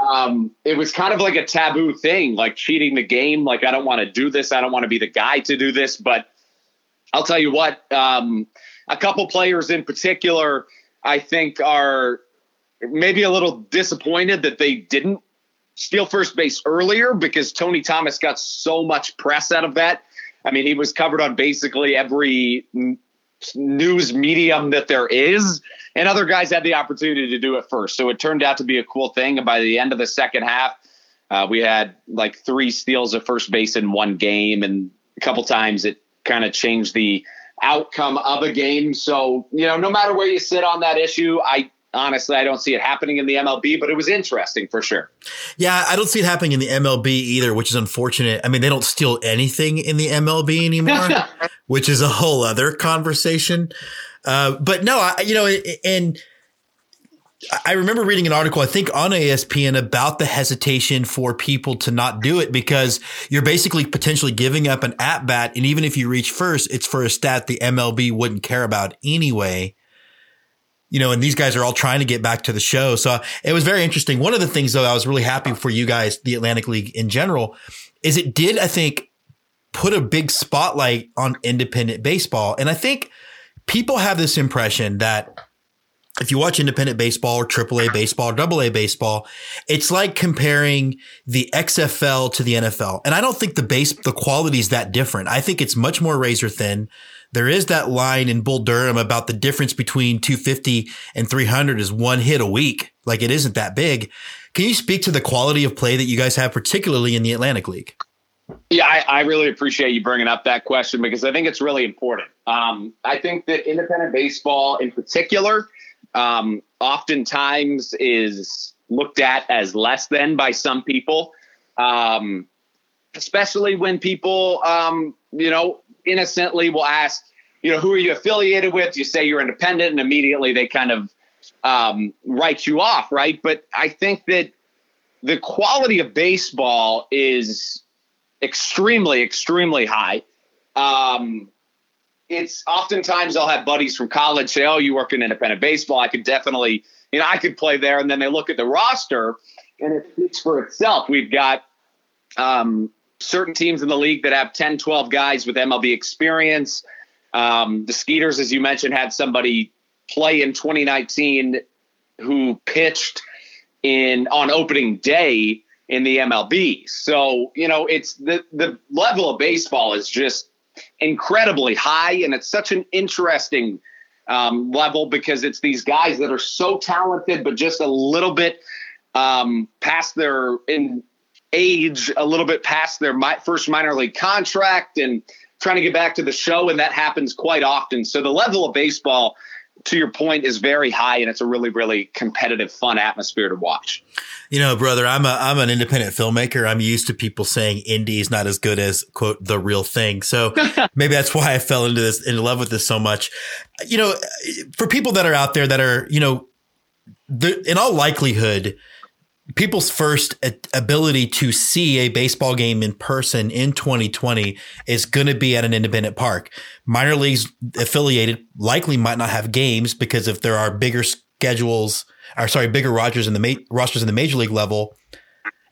um, it was kind of like a taboo thing, like cheating the game. Like, I don't want to do this. I don't want to be the guy to do this. But I'll tell you what, um, a couple players in particular, I think, are maybe a little disappointed that they didn't steal first base earlier because Tony Thomas got so much press out of that. I mean, he was covered on basically every news medium that there is, and other guys had the opportunity to do it first. So it turned out to be a cool thing. And by the end of the second half, uh, we had like three steals of first base in one game, and a couple times it kind of changed the outcome of a game. So you know, no matter where you sit on that issue, I honestly, I don't see it happening in the MLB, but it was interesting for sure. Yeah, I don't see it happening in the MLB either, which is unfortunate. I mean, they don't steal anything in the MLB anymore, which is a whole other conversation. Uh, but no, I, you know, and I remember reading an article, I think on ESPN about the hesitation for people to not do it because you're basically potentially giving up an at bat. And even if you reach first, it's for a stat the MLB wouldn't care about anyway you know, and these guys are all trying to get back to the show. So it was very interesting. One of the things though, I was really happy for you guys, the Atlantic League in general, is it did, I think, put a big spotlight on independent baseball. And I think people have this impression that if you watch independent baseball or AAA baseball or AA baseball, it's like comparing the XFL to the NFL. And I don't think the base, the quality is that different. I think it's much more razor thin there is that line in Bull Durham about the difference between 250 and 300 is one hit a week. Like it isn't that big. Can you speak to the quality of play that you guys have, particularly in the Atlantic League? Yeah, I, I really appreciate you bringing up that question because I think it's really important. Um, I think that independent baseball, in particular, um, oftentimes is looked at as less than by some people, um, especially when people, um, you know, innocently will ask, you know, who are you affiliated with? You say you're independent, and immediately they kind of um, write you off, right? But I think that the quality of baseball is extremely, extremely high. Um, it's oftentimes I'll have buddies from college say, "Oh, you work in independent baseball. I could definitely, you know, I could play there." And then they look at the roster, and it speaks for itself. We've got um, certain teams in the league that have 10, 12 guys with MLB experience. Um, the Skeeters, as you mentioned, had somebody play in 2019 who pitched in on opening day in the MLB. So, you know, it's the the level of baseball is just incredibly high and it's such an interesting um, level because it's these guys that are so talented, but just a little bit um, past their in age, a little bit past their mi- first minor league contract, and trying to get back to the show, and that happens quite often. So the level of baseball, to your point, is very high, and it's a really, really competitive, fun atmosphere to watch. You know, brother, I'm a I'm an independent filmmaker. I'm used to people saying indie is not as good as quote the real thing. So maybe that's why I fell into this in love with this so much. You know, for people that are out there that are, you know, the, in all likelihood, people's first ability to see a baseball game in person in 2020 is going to be at an independent park. Minor leagues affiliated likely might not have games because if there are bigger schedules or sorry, bigger rosters in the ma- rosters in the major league level,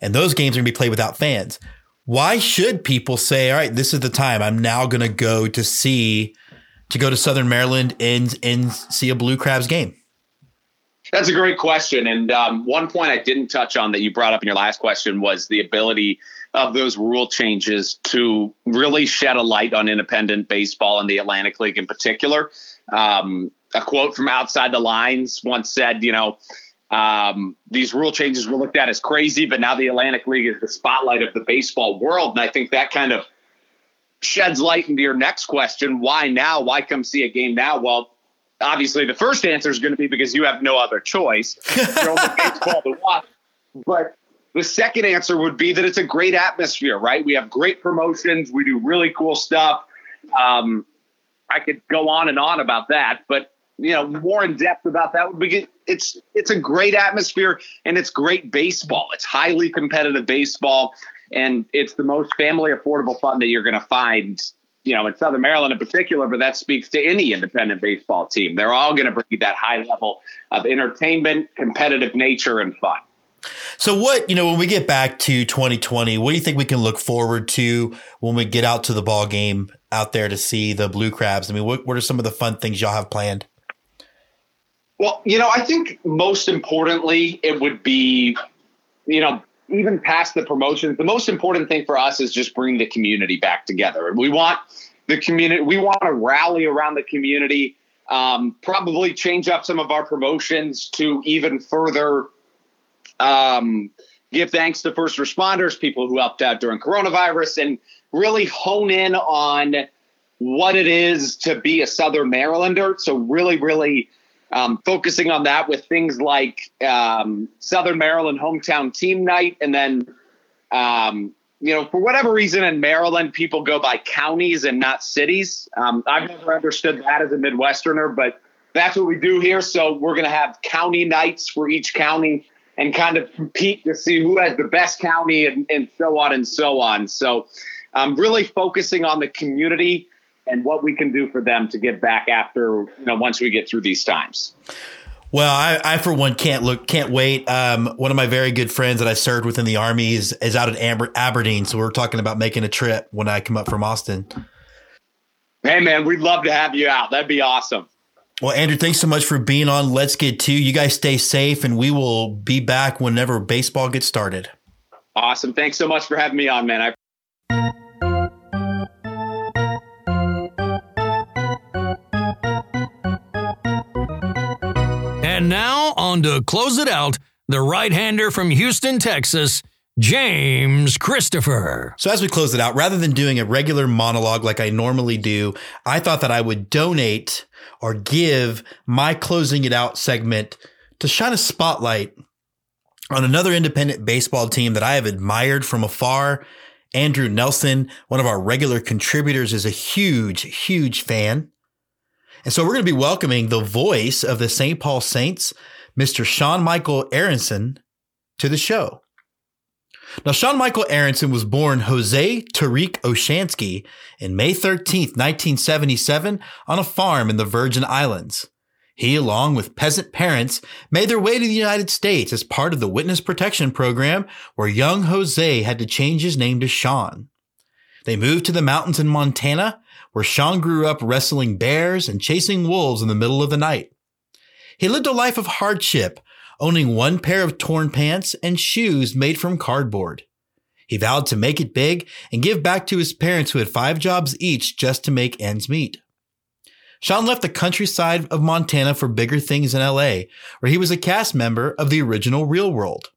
and those games are going to be played without fans. Why should people say, "All right, this is the time. I'm now going to go to see to go to Southern Maryland and and see a Blue Crabs game"? That's a great question. And um, one point I didn't touch on that you brought up in your last question was the ability of those rule changes to really shed a light on independent baseball and the Atlantic League in particular. Um, a quote from outside the lines once said, you know, um, these rule changes were looked at as crazy, but now the Atlantic League is the spotlight of the baseball world. And I think that kind of sheds light into your next question. Why now? Why come see a game now? Well, obviously the first answer is going to be because you have no other choice. baseball to watch. But the second answer would be that it's a great atmosphere, right? We have great promotions. We do really cool stuff. Um, I could go on and on about that, but you know more in depth about that would be it's it's a great atmosphere and it's great baseball. It's highly competitive baseball and it's the most family affordable fun that you're going to find you know in Southern Maryland in particular, but that speaks to any independent baseball team. They're all going to bring that high level of entertainment, competitive nature, and fun. So what, you know, when we get back to 2020, what do you think we can look forward to when we get out to the ball game out there to see the blue crabs? I mean, what, what are some of the fun things y'all have planned? Well, you know, I think most importantly, it would be, you know, even past the promotions, the most important thing for us is just bring the community back together. We want the community, we want to rally around the community, um, probably change up some of our promotions to even further um, give thanks to first responders, people who helped out during coronavirus, and really hone in on what it is to be a Southern Marylander. So, really, really um, focusing on that with things like um, Southern Maryland hometown team night, and then, um, you know, for whatever reason in Maryland, people go by counties and not cities. Um, I've never understood that as a Midwesterner, but that's what we do here. So we're going to have county nights for each county and kind of compete to see who has the best county and, and so on and so on. So I'm um, really focusing on the community and what we can do for them to get back after you know once we get through these times. Well, I, I for one can't look, can't wait. Um, one of my very good friends that I served with in the army is, is out at Aber- Aberdeen, so we're talking about making a trip when I come up from Austin. Hey, man, we'd love to have you out. That'd be awesome. Well, Andrew, thanks so much for being on. Let's get to you guys. Stay safe, and we will be back whenever baseball gets started. Awesome. Thanks so much for having me on, man. I- And now, on to close it out, the right hander from Houston, Texas, James Christopher. So, as we close it out, rather than doing a regular monologue like I normally do, I thought that I would donate or give my closing it out segment to shine a spotlight on another independent baseball team that I have admired from afar. Andrew Nelson, one of our regular contributors, is a huge, huge fan. And so we're going to be welcoming the voice of the St. Paul Saints, Mr. Sean Michael Aronson, to the show. Now, Sean Michael Aronson was born Jose Tariq Oshansky in May 13th, 1977 on a farm in the Virgin Islands. He, along with peasant parents, made their way to the United States as part of the Witness Protection Program, where young Jose had to change his name to Sean. They moved to the mountains in Montana where Sean grew up wrestling bears and chasing wolves in the middle of the night. He lived a life of hardship, owning one pair of torn pants and shoes made from cardboard. He vowed to make it big and give back to his parents who had five jobs each just to make ends meet. Sean left the countryside of Montana for bigger things in LA, where he was a cast member of the original Real World.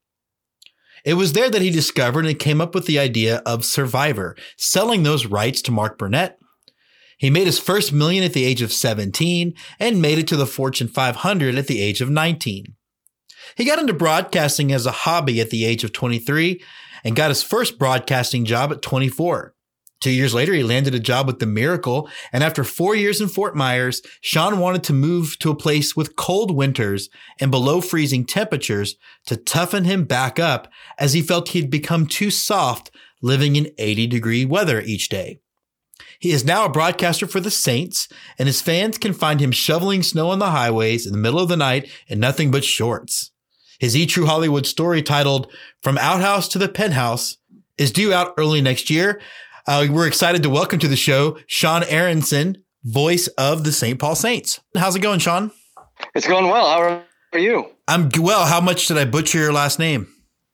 It was there that he discovered and came up with the idea of Survivor, selling those rights to Mark Burnett. He made his first million at the age of 17 and made it to the Fortune 500 at the age of 19. He got into broadcasting as a hobby at the age of 23 and got his first broadcasting job at 24. Two years later, he landed a job with The Miracle. And after four years in Fort Myers, Sean wanted to move to a place with cold winters and below freezing temperatures to toughen him back up as he felt he'd become too soft living in 80 degree weather each day. He is now a broadcaster for the Saints, and his fans can find him shoveling snow on the highways in the middle of the night in nothing but shorts. His E True Hollywood story titled From Outhouse to the Penthouse is due out early next year. Uh, we're excited to welcome to the show Sean Aronson, voice of the St. Paul Saints. How's it going, Sean? It's going well. How are you? I'm well. How much did I butcher your last name?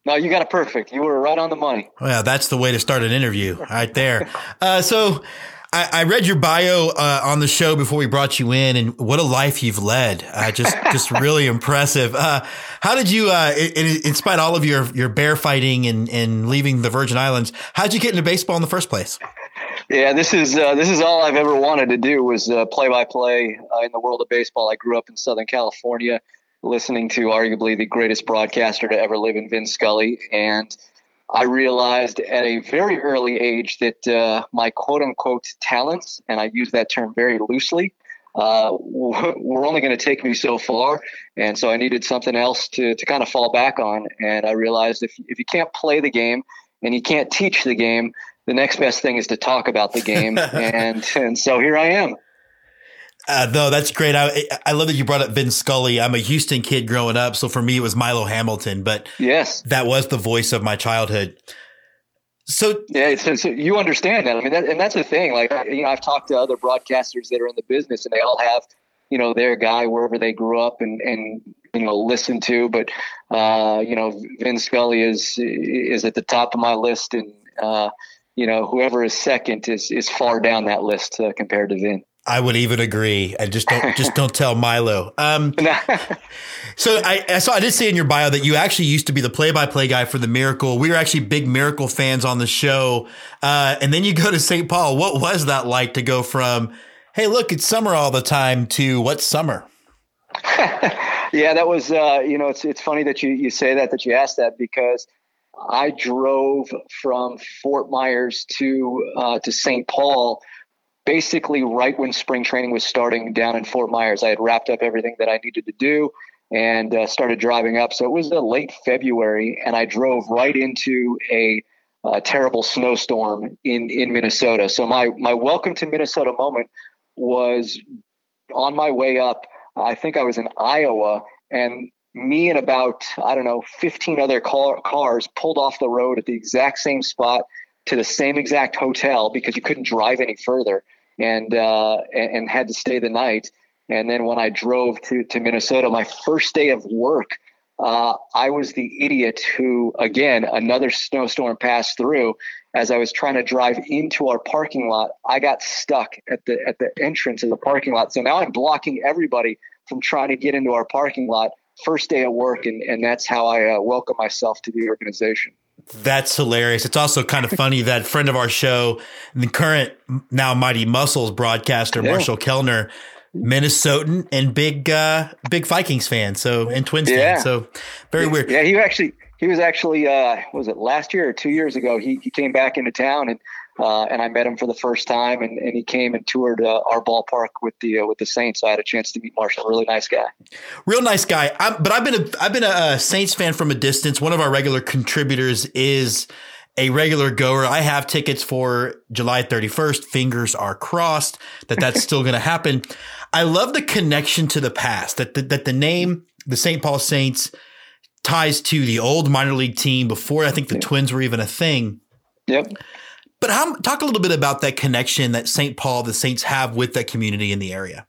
No, you got it perfect. You were right on the money. Well, that's the way to start an interview, right there. Uh, so, I, I, read your bio uh, on the show before we brought you in, and what a life you've led! Uh, just, just really impressive. Uh, how did you, uh, in, in, spite of all of your your bear fighting and, and leaving the Virgin Islands, how did you get into baseball in the first place? Yeah, this is uh, this is all I've ever wanted to do was play by play in the world of baseball. I grew up in Southern California, listening to arguably the greatest broadcaster to ever live in Vin Scully, and I realized at a very early age that uh, my quote unquote talents, and I use that term very loosely, uh, were only going to take me so far. And so I needed something else to, to kind of fall back on. And I realized if, if you can't play the game and you can't teach the game, the next best thing is to talk about the game. and, and so here I am. Uh, no, that's great. I I love that you brought up Vin Scully. I'm a Houston kid growing up, so for me it was Milo Hamilton, but yes, that was the voice of my childhood. So yeah, so, so you understand that. I mean, that, and that's the thing. Like you know, I've talked to other broadcasters that are in the business, and they all have you know their guy wherever they grew up and and you know listen to. But uh, you know, Vin Scully is is at the top of my list, and uh, you know whoever is second is is far down that list uh, compared to Vin. I would even agree. I just don't just don't tell Milo. Um, so I, I, saw I did see in your bio that you actually used to be the play by play guy for the Miracle. We were actually big Miracle fans on the show, uh, and then you go to St. Paul. What was that like to go from Hey, look, it's summer all the time to what's summer? yeah, that was uh, you know it's it's funny that you you say that that you asked that because I drove from Fort Myers to uh, to St. Paul basically right when spring training was starting down in Fort Myers. I had wrapped up everything that I needed to do and uh, started driving up. So it was a late February, and I drove right into a, a terrible snowstorm in in Minnesota. So my my welcome to Minnesota moment was on my way up. I think I was in Iowa, and me and about I don't know 15 other car, cars pulled off the road at the exact same spot to the same exact hotel because you couldn't drive any further and uh, and, had to stay the night. And then when I drove to to Minnesota, my first day of work, uh, I was the idiot who, again, another snowstorm passed through. As I was trying to drive into our parking lot, I got stuck at the at the entrance of the parking lot. So now I'm blocking everybody from trying to get into our parking lot. First day of work, and and that's how I uh, welcome myself to the organization. That's hilarious. It's also kind of funny that friend of our show, the current now Mighty Mussels broadcaster yeah. Marshall Kellner, Minnesotan and big uh big Vikings fan. So and Twins yeah. fan. So very yeah, weird. Yeah, he actually he was actually uh was it last year or two years ago? He he came back into town and uh, and I met him for the first time, and, and he came and toured uh, our ballpark with the uh, with the Saints. So I had a chance to meet Marshall. Really nice guy. Real nice guy. I'm, but I've been a I've been a Saints fan from a distance. One of our regular contributors is a regular goer. I have tickets for July 31st. Fingers are crossed that that's still going to happen. I love the connection to the past that the, that the name the St. Paul Saints ties to the old minor league team before I think the Twins were even a thing. Yep. But how, talk a little bit about that connection that St. Paul, the Saints have with that community in the area.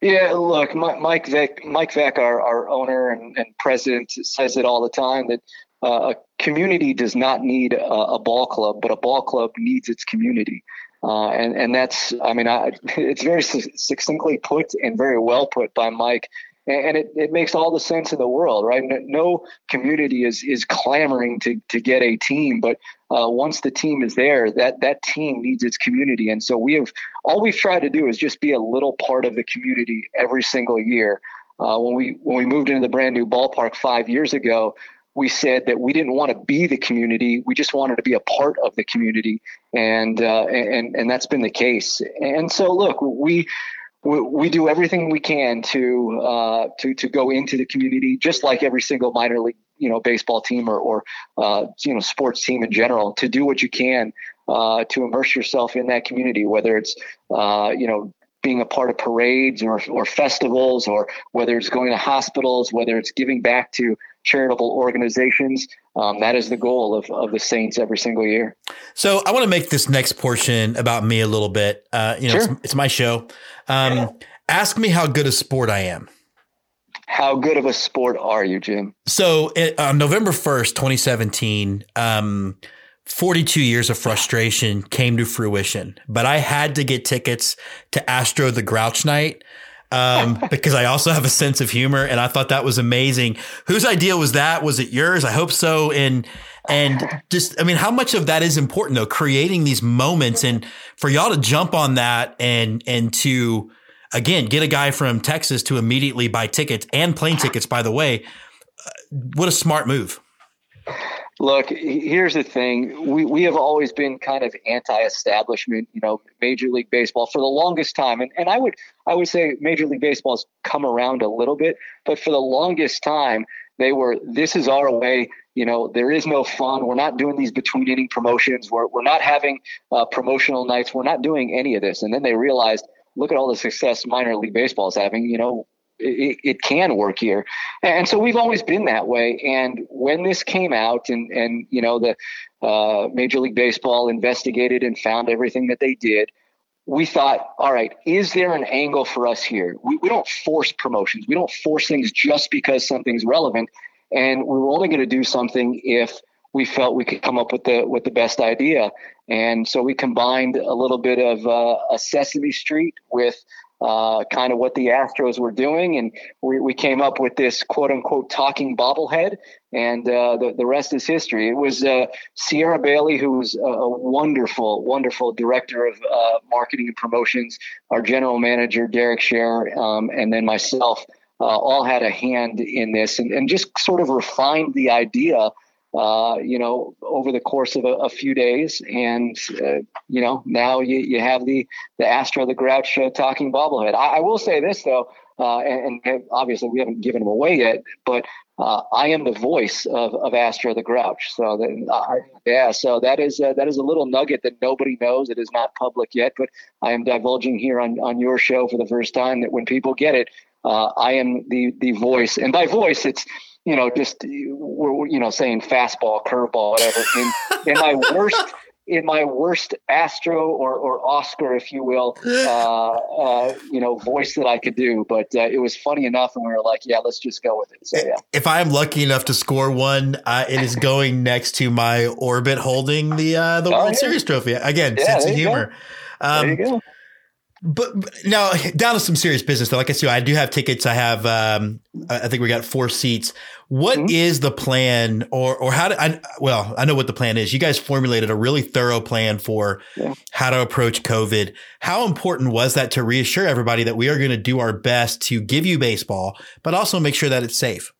Yeah, look, Mike Veeck, Mike Veeck, our, our owner and, and president, says it all the time that uh, a community does not need a, a, ball club, but a ball club needs its community. Uh, and and that's I mean I, it's very succinctly put and very well put by Mike and it, it makes all the sense in the world, right? No community is is clamoring to to get a team, but uh, once the team is there, that that team needs its community, and so we have all we've tried to do is just be a little part of the community every single year. Uh, when we when we moved into the brand new ballpark five years ago, we said that we didn't want to be the community; we just wanted to be a part of the community, and uh, and and that's been the case. And so, look, we we, we do everything we can to uh, to to go into the community, just like every single minor league you know baseball team or, or uh, you know sports team in general, to do what you can uh, to immerse yourself in that community, whether it's uh, you know being a part of parades or, or festivals, or whether it's going to hospitals, whether it's giving back to charitable organizations. Um, that is the goal of, of the Saints every single year. So I want to make this next portion about me a little bit. Uh, you know, sure. it's, it's, my show. Um, yeah. Ask me how good a sport I am. How good of a sport are you, Jim? So it, on November 1st, 2017, um, 42 years of frustration came to fruition, but I had to get tickets to Astro the Grouch Night um, because I also have a sense of humor, and I thought that was amazing. Whose idea was that? Was it yours? I hope so. And and just, I mean, how much of that is important though? Creating these moments, and for y'all to jump on that, and and to again get a guy from Texas to immediately buy tickets and plane tickets. By the way, uh, what a smart move. Look, here's the thing. We, we have always been kind of anti-establishment, you know, Major League Baseball for the longest time. And, and I would I would say Major League Baseball has come around a little bit, but for the longest time, they were this is our way. You know, there is no fun. We're not doing these between inning promotions. We're, we're not having uh, promotional nights. We're not doing any of this. And then they realized, look at all the success minor league baseball is having. You know, it, it, can work here. And so we've always been that way. And when this came out and, and you know, the uh, Major League Baseball investigated and found everything that they did, we thought, all right, is there an angle for us here? We, we don't force promotions. We don't force things just because something's relevant. And we were only going to do something if we felt we could come up with the with the best idea. And so we combined a little bit of uh, a Sesame Street with uh, kind of what the Astros were doing, and we, we came up with this quote unquote talking bobblehead, and uh, the the rest is history. It was uh, Sierra Bailey, who was a, wonderful, wonderful director of uh, marketing and promotions, our general manager Derek Sharrer, um, and then myself. Uh, all had a hand in this, and, and just sort of refined the idea uh, you know, over the course of a, a few days. And, uh, you know, now you, you have the, the Astro the Grouch uh, talking bobblehead. I, I, will say this, though, uh, and, and, obviously we haven't given him away yet, but uh, I am the voice of, of Astro the Grouch. So, that, yeah, so that is, that is a little nugget that nobody knows. It is not public yet, but I am divulging here on, on your show for the first time that when people get it, I am the, the voice. And by voice, it's, you know, just we're you know saying fastball, curveball, whatever. In, in my worst, in my worst Astro or, or Oscar, if you will, uh, uh, you know, voice that I could do. But uh, it was funny enough, and we were like, yeah, let's just go with it. So yeah. If I'm lucky enough to score one, uh, it is going next to my orbit holding the uh, the oh, World yeah. Series trophy. Again, yeah, sense of humor. Um, there you go. But, but, now down to some serious business though. Like I said, I do have tickets. I have, um, I think we got four seats. What mm-hmm. is the plan or, or how do I, well, I know what the plan is. You guys formulated a really thorough plan for yeah. how to approach COVID. How important was that to reassure everybody that we are going to do our best to give you baseball, but also make sure that it's safe?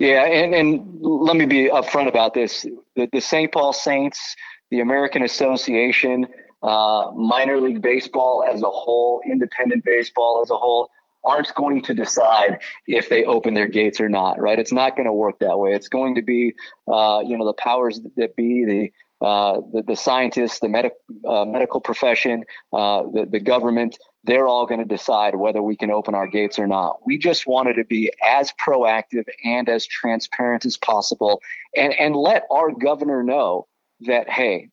Yeah. And, and let me be upfront about this. The, the St. Paul Saints, the American Association, uh, minor league baseball as a whole, independent baseball as a whole, aren't going to decide if they open their gates or not. Right? It's not going to work that way. It's going to be, uh, you know, the powers that be, the uh, the, the, scientists, the medic, uh, medical profession, uh, the, the government, they're all going to decide whether we can open our gates or not. We just wanted to be as proactive and as transparent as possible and, and let our governor know that, hey,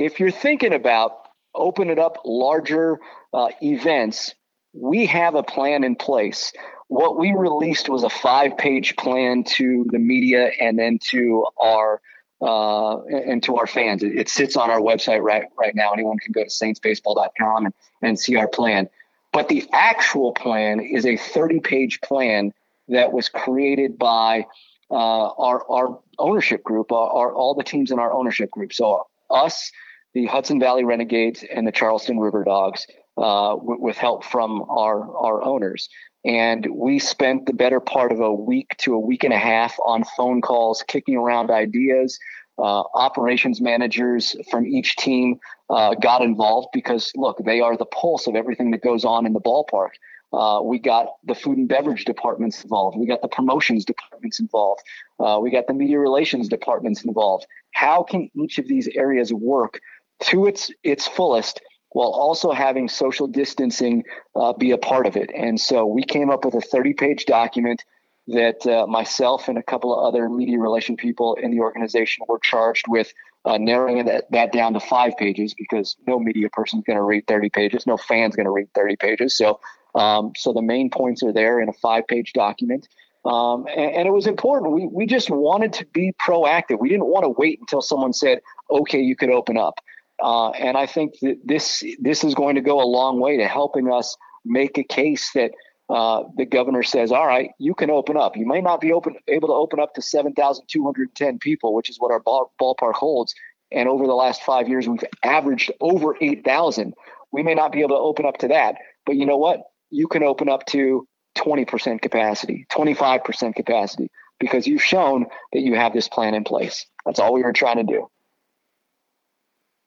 if you're thinking about opening up larger uh, events, we have a plan in place. What we released was a five page plan to the media and then to our uh, and to our fans. It, it, sits on our website right right now. Anyone can go to saintsbaseball.com and, and see our plan. But the actual plan is a 30 page plan that was created by uh, our, our ownership group, our, our, all the teams in our ownership group. So us, the Hudson Valley Renegades, and the Charleston River Dogs, uh, w- with help from our our owners. And we spent the better part of a week to a week and a half on phone calls, kicking around ideas. Uh, operations managers from each team uh, got involved because, look, they are the pulse of everything that goes on in the ballpark. Uh, we got the food and beverage departments involved. We got the promotions departments involved. Uh, we got the media relations departments involved. How can each of these areas work to its its fullest while also having social distancing uh, be a part of it. And so we came up with a 30 page document that uh, myself and a couple of other media relation people in the organization were charged with uh, narrowing that, that down to five pages because no media person is going to read 30 pages, no fan's going to read 30 pages. So, um, so the main points are there in a five page document. Um, and, and, it was important. We, we just wanted to be proactive. We didn't want to wait until someone said, okay, you could open up. Uh, and I think that this this is going to go a long way to helping us make a case that uh, the governor says, "All right, you can open up. You may not be open able to open up to seven thousand two hundred ten people, which is what our ball, ballpark holds. And over the last five years, we've averaged over eight thousand. We may not be able to open up to that, but you know what? You can open up to twenty percent capacity, twenty five percent capacity, because you've shown that you have this plan in place. That's all we were trying to do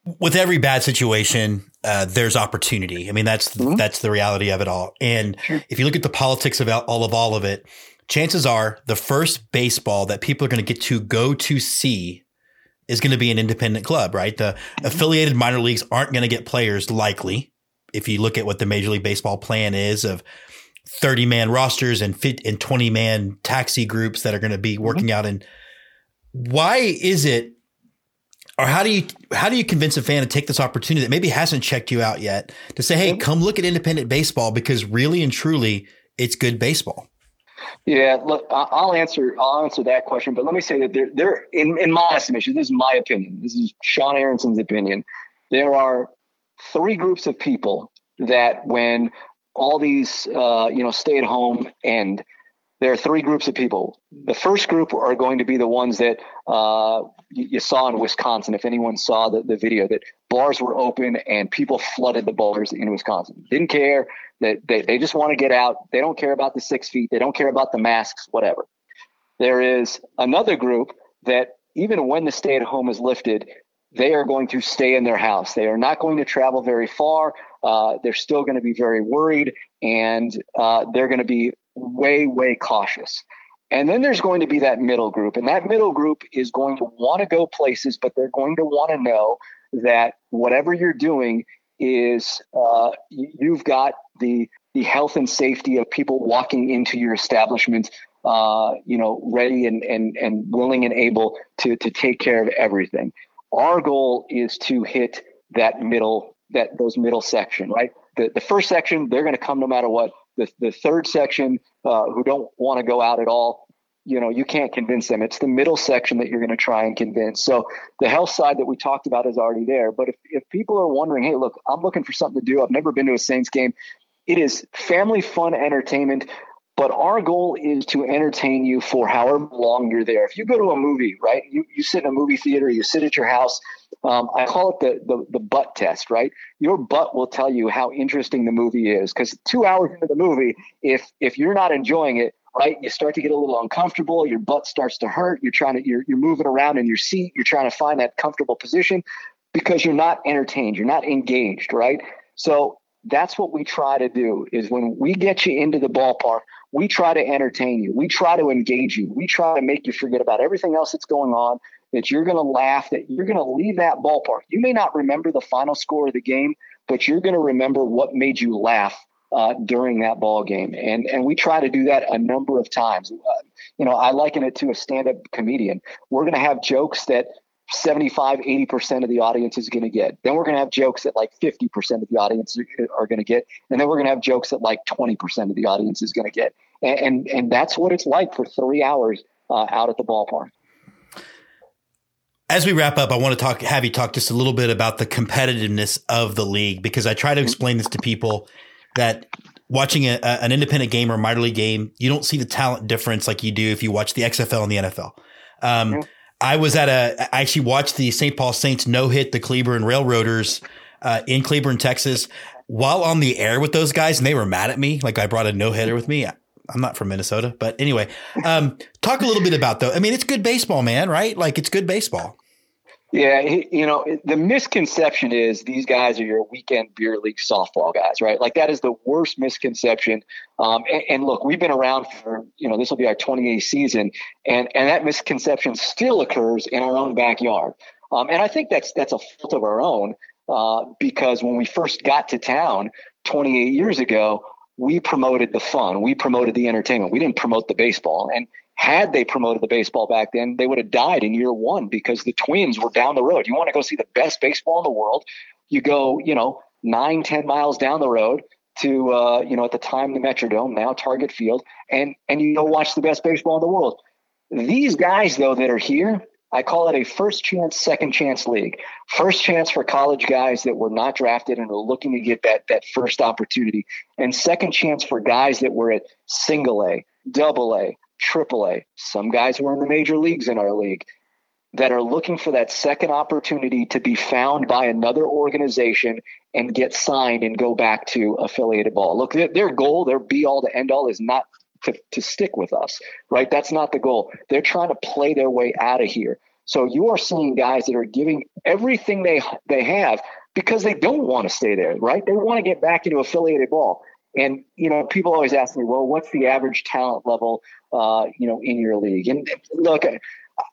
with every bad situation, uh, there's opportunity. I mean, that's mm-hmm. that's the reality of it all. And sure. if you look at the politics of all of all of it, chances are the first baseball that people are going to get to go to see is going to be an independent club, right? The mm-hmm. affiliated minor leagues aren't going to get players likely. If you look at what the Major League Baseball plan is of 30 man rosters and fit and 20 man taxi groups that are going to be mm-hmm. working mm-hmm. out. And why is it or how do you how do you convince a fan to take this opportunity that maybe hasn't checked you out yet to say, hey, come look at independent baseball because really and truly it's good baseball. Yeah, look, I'll answer I'll answer that question, but let me say that there there in, in my estimation, this is my opinion. This is Sean Aronson's opinion. There are three groups of people that when all these uh, you know stay at home end there are three groups of people. The first group are going to be the ones that uh, you, saw in Wisconsin. If anyone saw the, the video, that bars were open and people flooded the bars in Wisconsin. Didn't care that they, they just want to get out. They don't care about the six feet. They don't care about the masks, whatever. There is another group that even when the stay at home is lifted, they are going to stay in their house. They are not going to travel very far. Uh, they're still going to be very worried and uh, they're going to be way, way cautious. And then there's going to be that middle group, and that middle group is going to want to go places, but they're going to want to know that whatever you're doing is uh, you've got the the health and safety of people walking into your establishment, uh, you know, ready and, and and willing and able to to take care of everything. Our goal is to hit that middle that those middle section, right? The the first section, they're going to come no matter what. The, the third section, uh, who don't want to go out at all, you know, you can't convince them. It's the middle section that you're going to try and convince. So the health side that we talked about is already there. But if, if people are wondering, hey, look, I'm looking for something to do. I've never been to a Saints game. It is family fun entertainment but our goal is to entertain you for however long you're there. If you go to a movie, right? You, you sit in a movie theater, you sit at your house. Um, I call it the, the, the butt test, right? Your butt will tell you how interesting the movie is. Because two hours into the movie, if if you're not enjoying it, right, you start to get a little uncomfortable. Your butt starts to hurt. You're trying to you're you're moving around in your seat. You're trying to find that comfortable position because you're not entertained. You're not engaged, right? So that's what we try to do is when we get you into the ballpark we try to entertain you we try to engage you we try to make you forget about everything else that's going on that you're going to laugh that you're going to leave that ballpark you may not remember the final score of the game but you're going to remember what made you laugh uh, during that ball game and and we try to do that a number of times uh, you know i liken it to a stand-up comedian we're going to have jokes that 75, 80% of the audience is going to get. Then we're going to have jokes that like 50% of the audience are going to get. And then we're going to have jokes that like 20% of the audience is going to get. And, and, and, that's what it's like for three hours uh, out at the ballpark. as we wrap up, I want to talk, have you talk just a little bit about the competitiveness of the league because I try to explain this to people that watching a, an independent game or a minor league game, you don't see the talent difference like you do if you watch the XFL and the NFL. Um, mm-hmm. I was at a, I actually watched the St. Paul Saints no hit the Cleburne Railroaders uh, in Cleburne, Texas, while on the air with those guys, and they were mad at me. Like I brought a no hitter with me. I'm not from Minnesota, but anyway, um, talk a little bit about though. I mean, it's good baseball, man, right? Like it's good baseball. Yeah, you know, the misconception is these guys are your weekend beer league softball guys, right? Like that is the worst misconception. Um, and, and, look, we've been around for, you know, this will be our 28th season, and and that misconception still occurs in our own backyard. Um, and I think that's that's a fault of our own uh, because when we first got to town 28 years ago, we promoted the fun, we promoted the entertainment, we didn't promote the baseball, and had they promoted the baseball back then, they would have died in year one because the Twins were down the road. You want to go see the best baseball in the world? You go, you know, nine, ten miles down the road to, uh, you know, at the time the Metrodome, now Target Field, and and you go watch the best baseball in the world. These guys, though, that are here, I call it a first chance, second chance league. First chance for college guys that were not drafted and are looking to get that that first opportunity, and second chance for guys that were at single A, double A, AAA, some guys who are in the major leagues in our league that are looking for that second opportunity to be found by another organization and get signed and go back to affiliated ball. Look, their, their goal, their be all to end all is not to, to stick with us, right? That's not the goal. They're trying to play their way out of here. So you are seeing guys that are giving everything they they have because they don't want to stay there, right? They want to get back into affiliated ball. And you know, people always ask me, well, what's the average talent level, uh, you know, in your league? And look, I,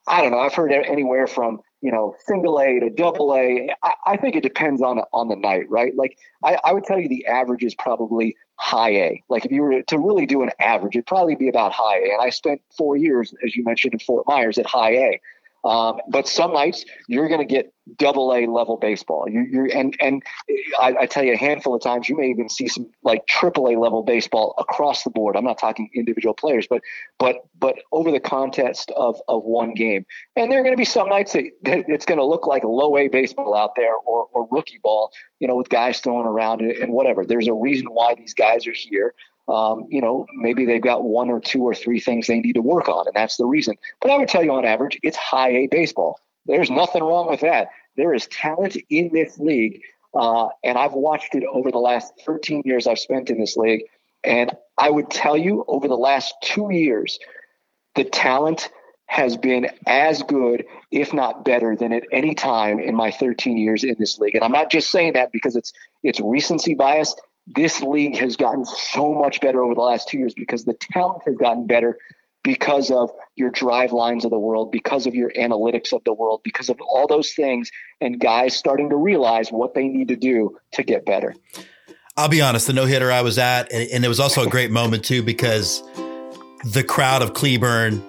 I don't know. I've heard anywhere from you know single A to double A. I, I think it depends on on the night, right? Like I, I would tell you, the average is probably high A. Like if you were to really do an average, it'd probably be about high A. And I spent four years, as you mentioned, in Fort Myers at high A. Um, but some nights you're going to get double A level baseball. You, you're and and I, I, tell you a handful of times you may even see some like triple A level baseball across the board. I'm not talking individual players, but but but over the contest of of one game. And there are going to be some nights that, it's going to look like low A baseball out there or or rookie ball, you know, with guys throwing around and whatever. There's a reason why these guys are here um, you know, maybe they've got one or two or three things they need to work on, and that's the reason. But I would tell you, on average, it's high A baseball. There's nothing wrong with that. There is talent in this league, uh, and I've watched it over the last 13 years I've spent in this league. And I would tell you, over the last two years, the talent has been as good, if not better, than at any time in my 13 years in this league. And I'm not just saying that because it's it's recency bias this league has gotten so much better over the last two years because the talent has gotten better because of your Drivelines of the world, because of your analytics of the world, because of all those things, and guys starting to realize what they need to do to get better. I'll be honest, the no hitter I was at, and it was also a great moment too because the crowd of Cleburne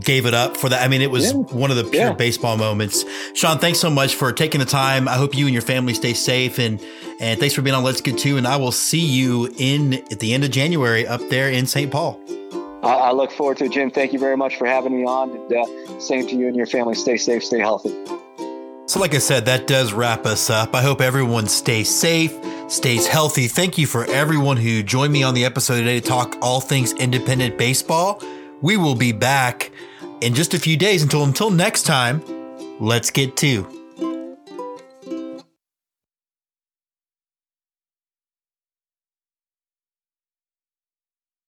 gave it up for that. I mean, it was yeah. one of the pure yeah. baseball moments. Sean, thanks so much for taking the time. I hope you and your family stay safe and and thanks for being on Let's Get To. And I will see you in at the end of January up there in St. Paul. I, look forward to it, Jim. Thank you very much for having me on. And uh, same to you and your family. Stay safe, stay healthy. So, like I said, that does wrap us up. I hope everyone stays safe, stays healthy. Thank you for everyone who joined me on the episode today to talk all things independent baseball. We will be back in just a few days until until next time. Let's get to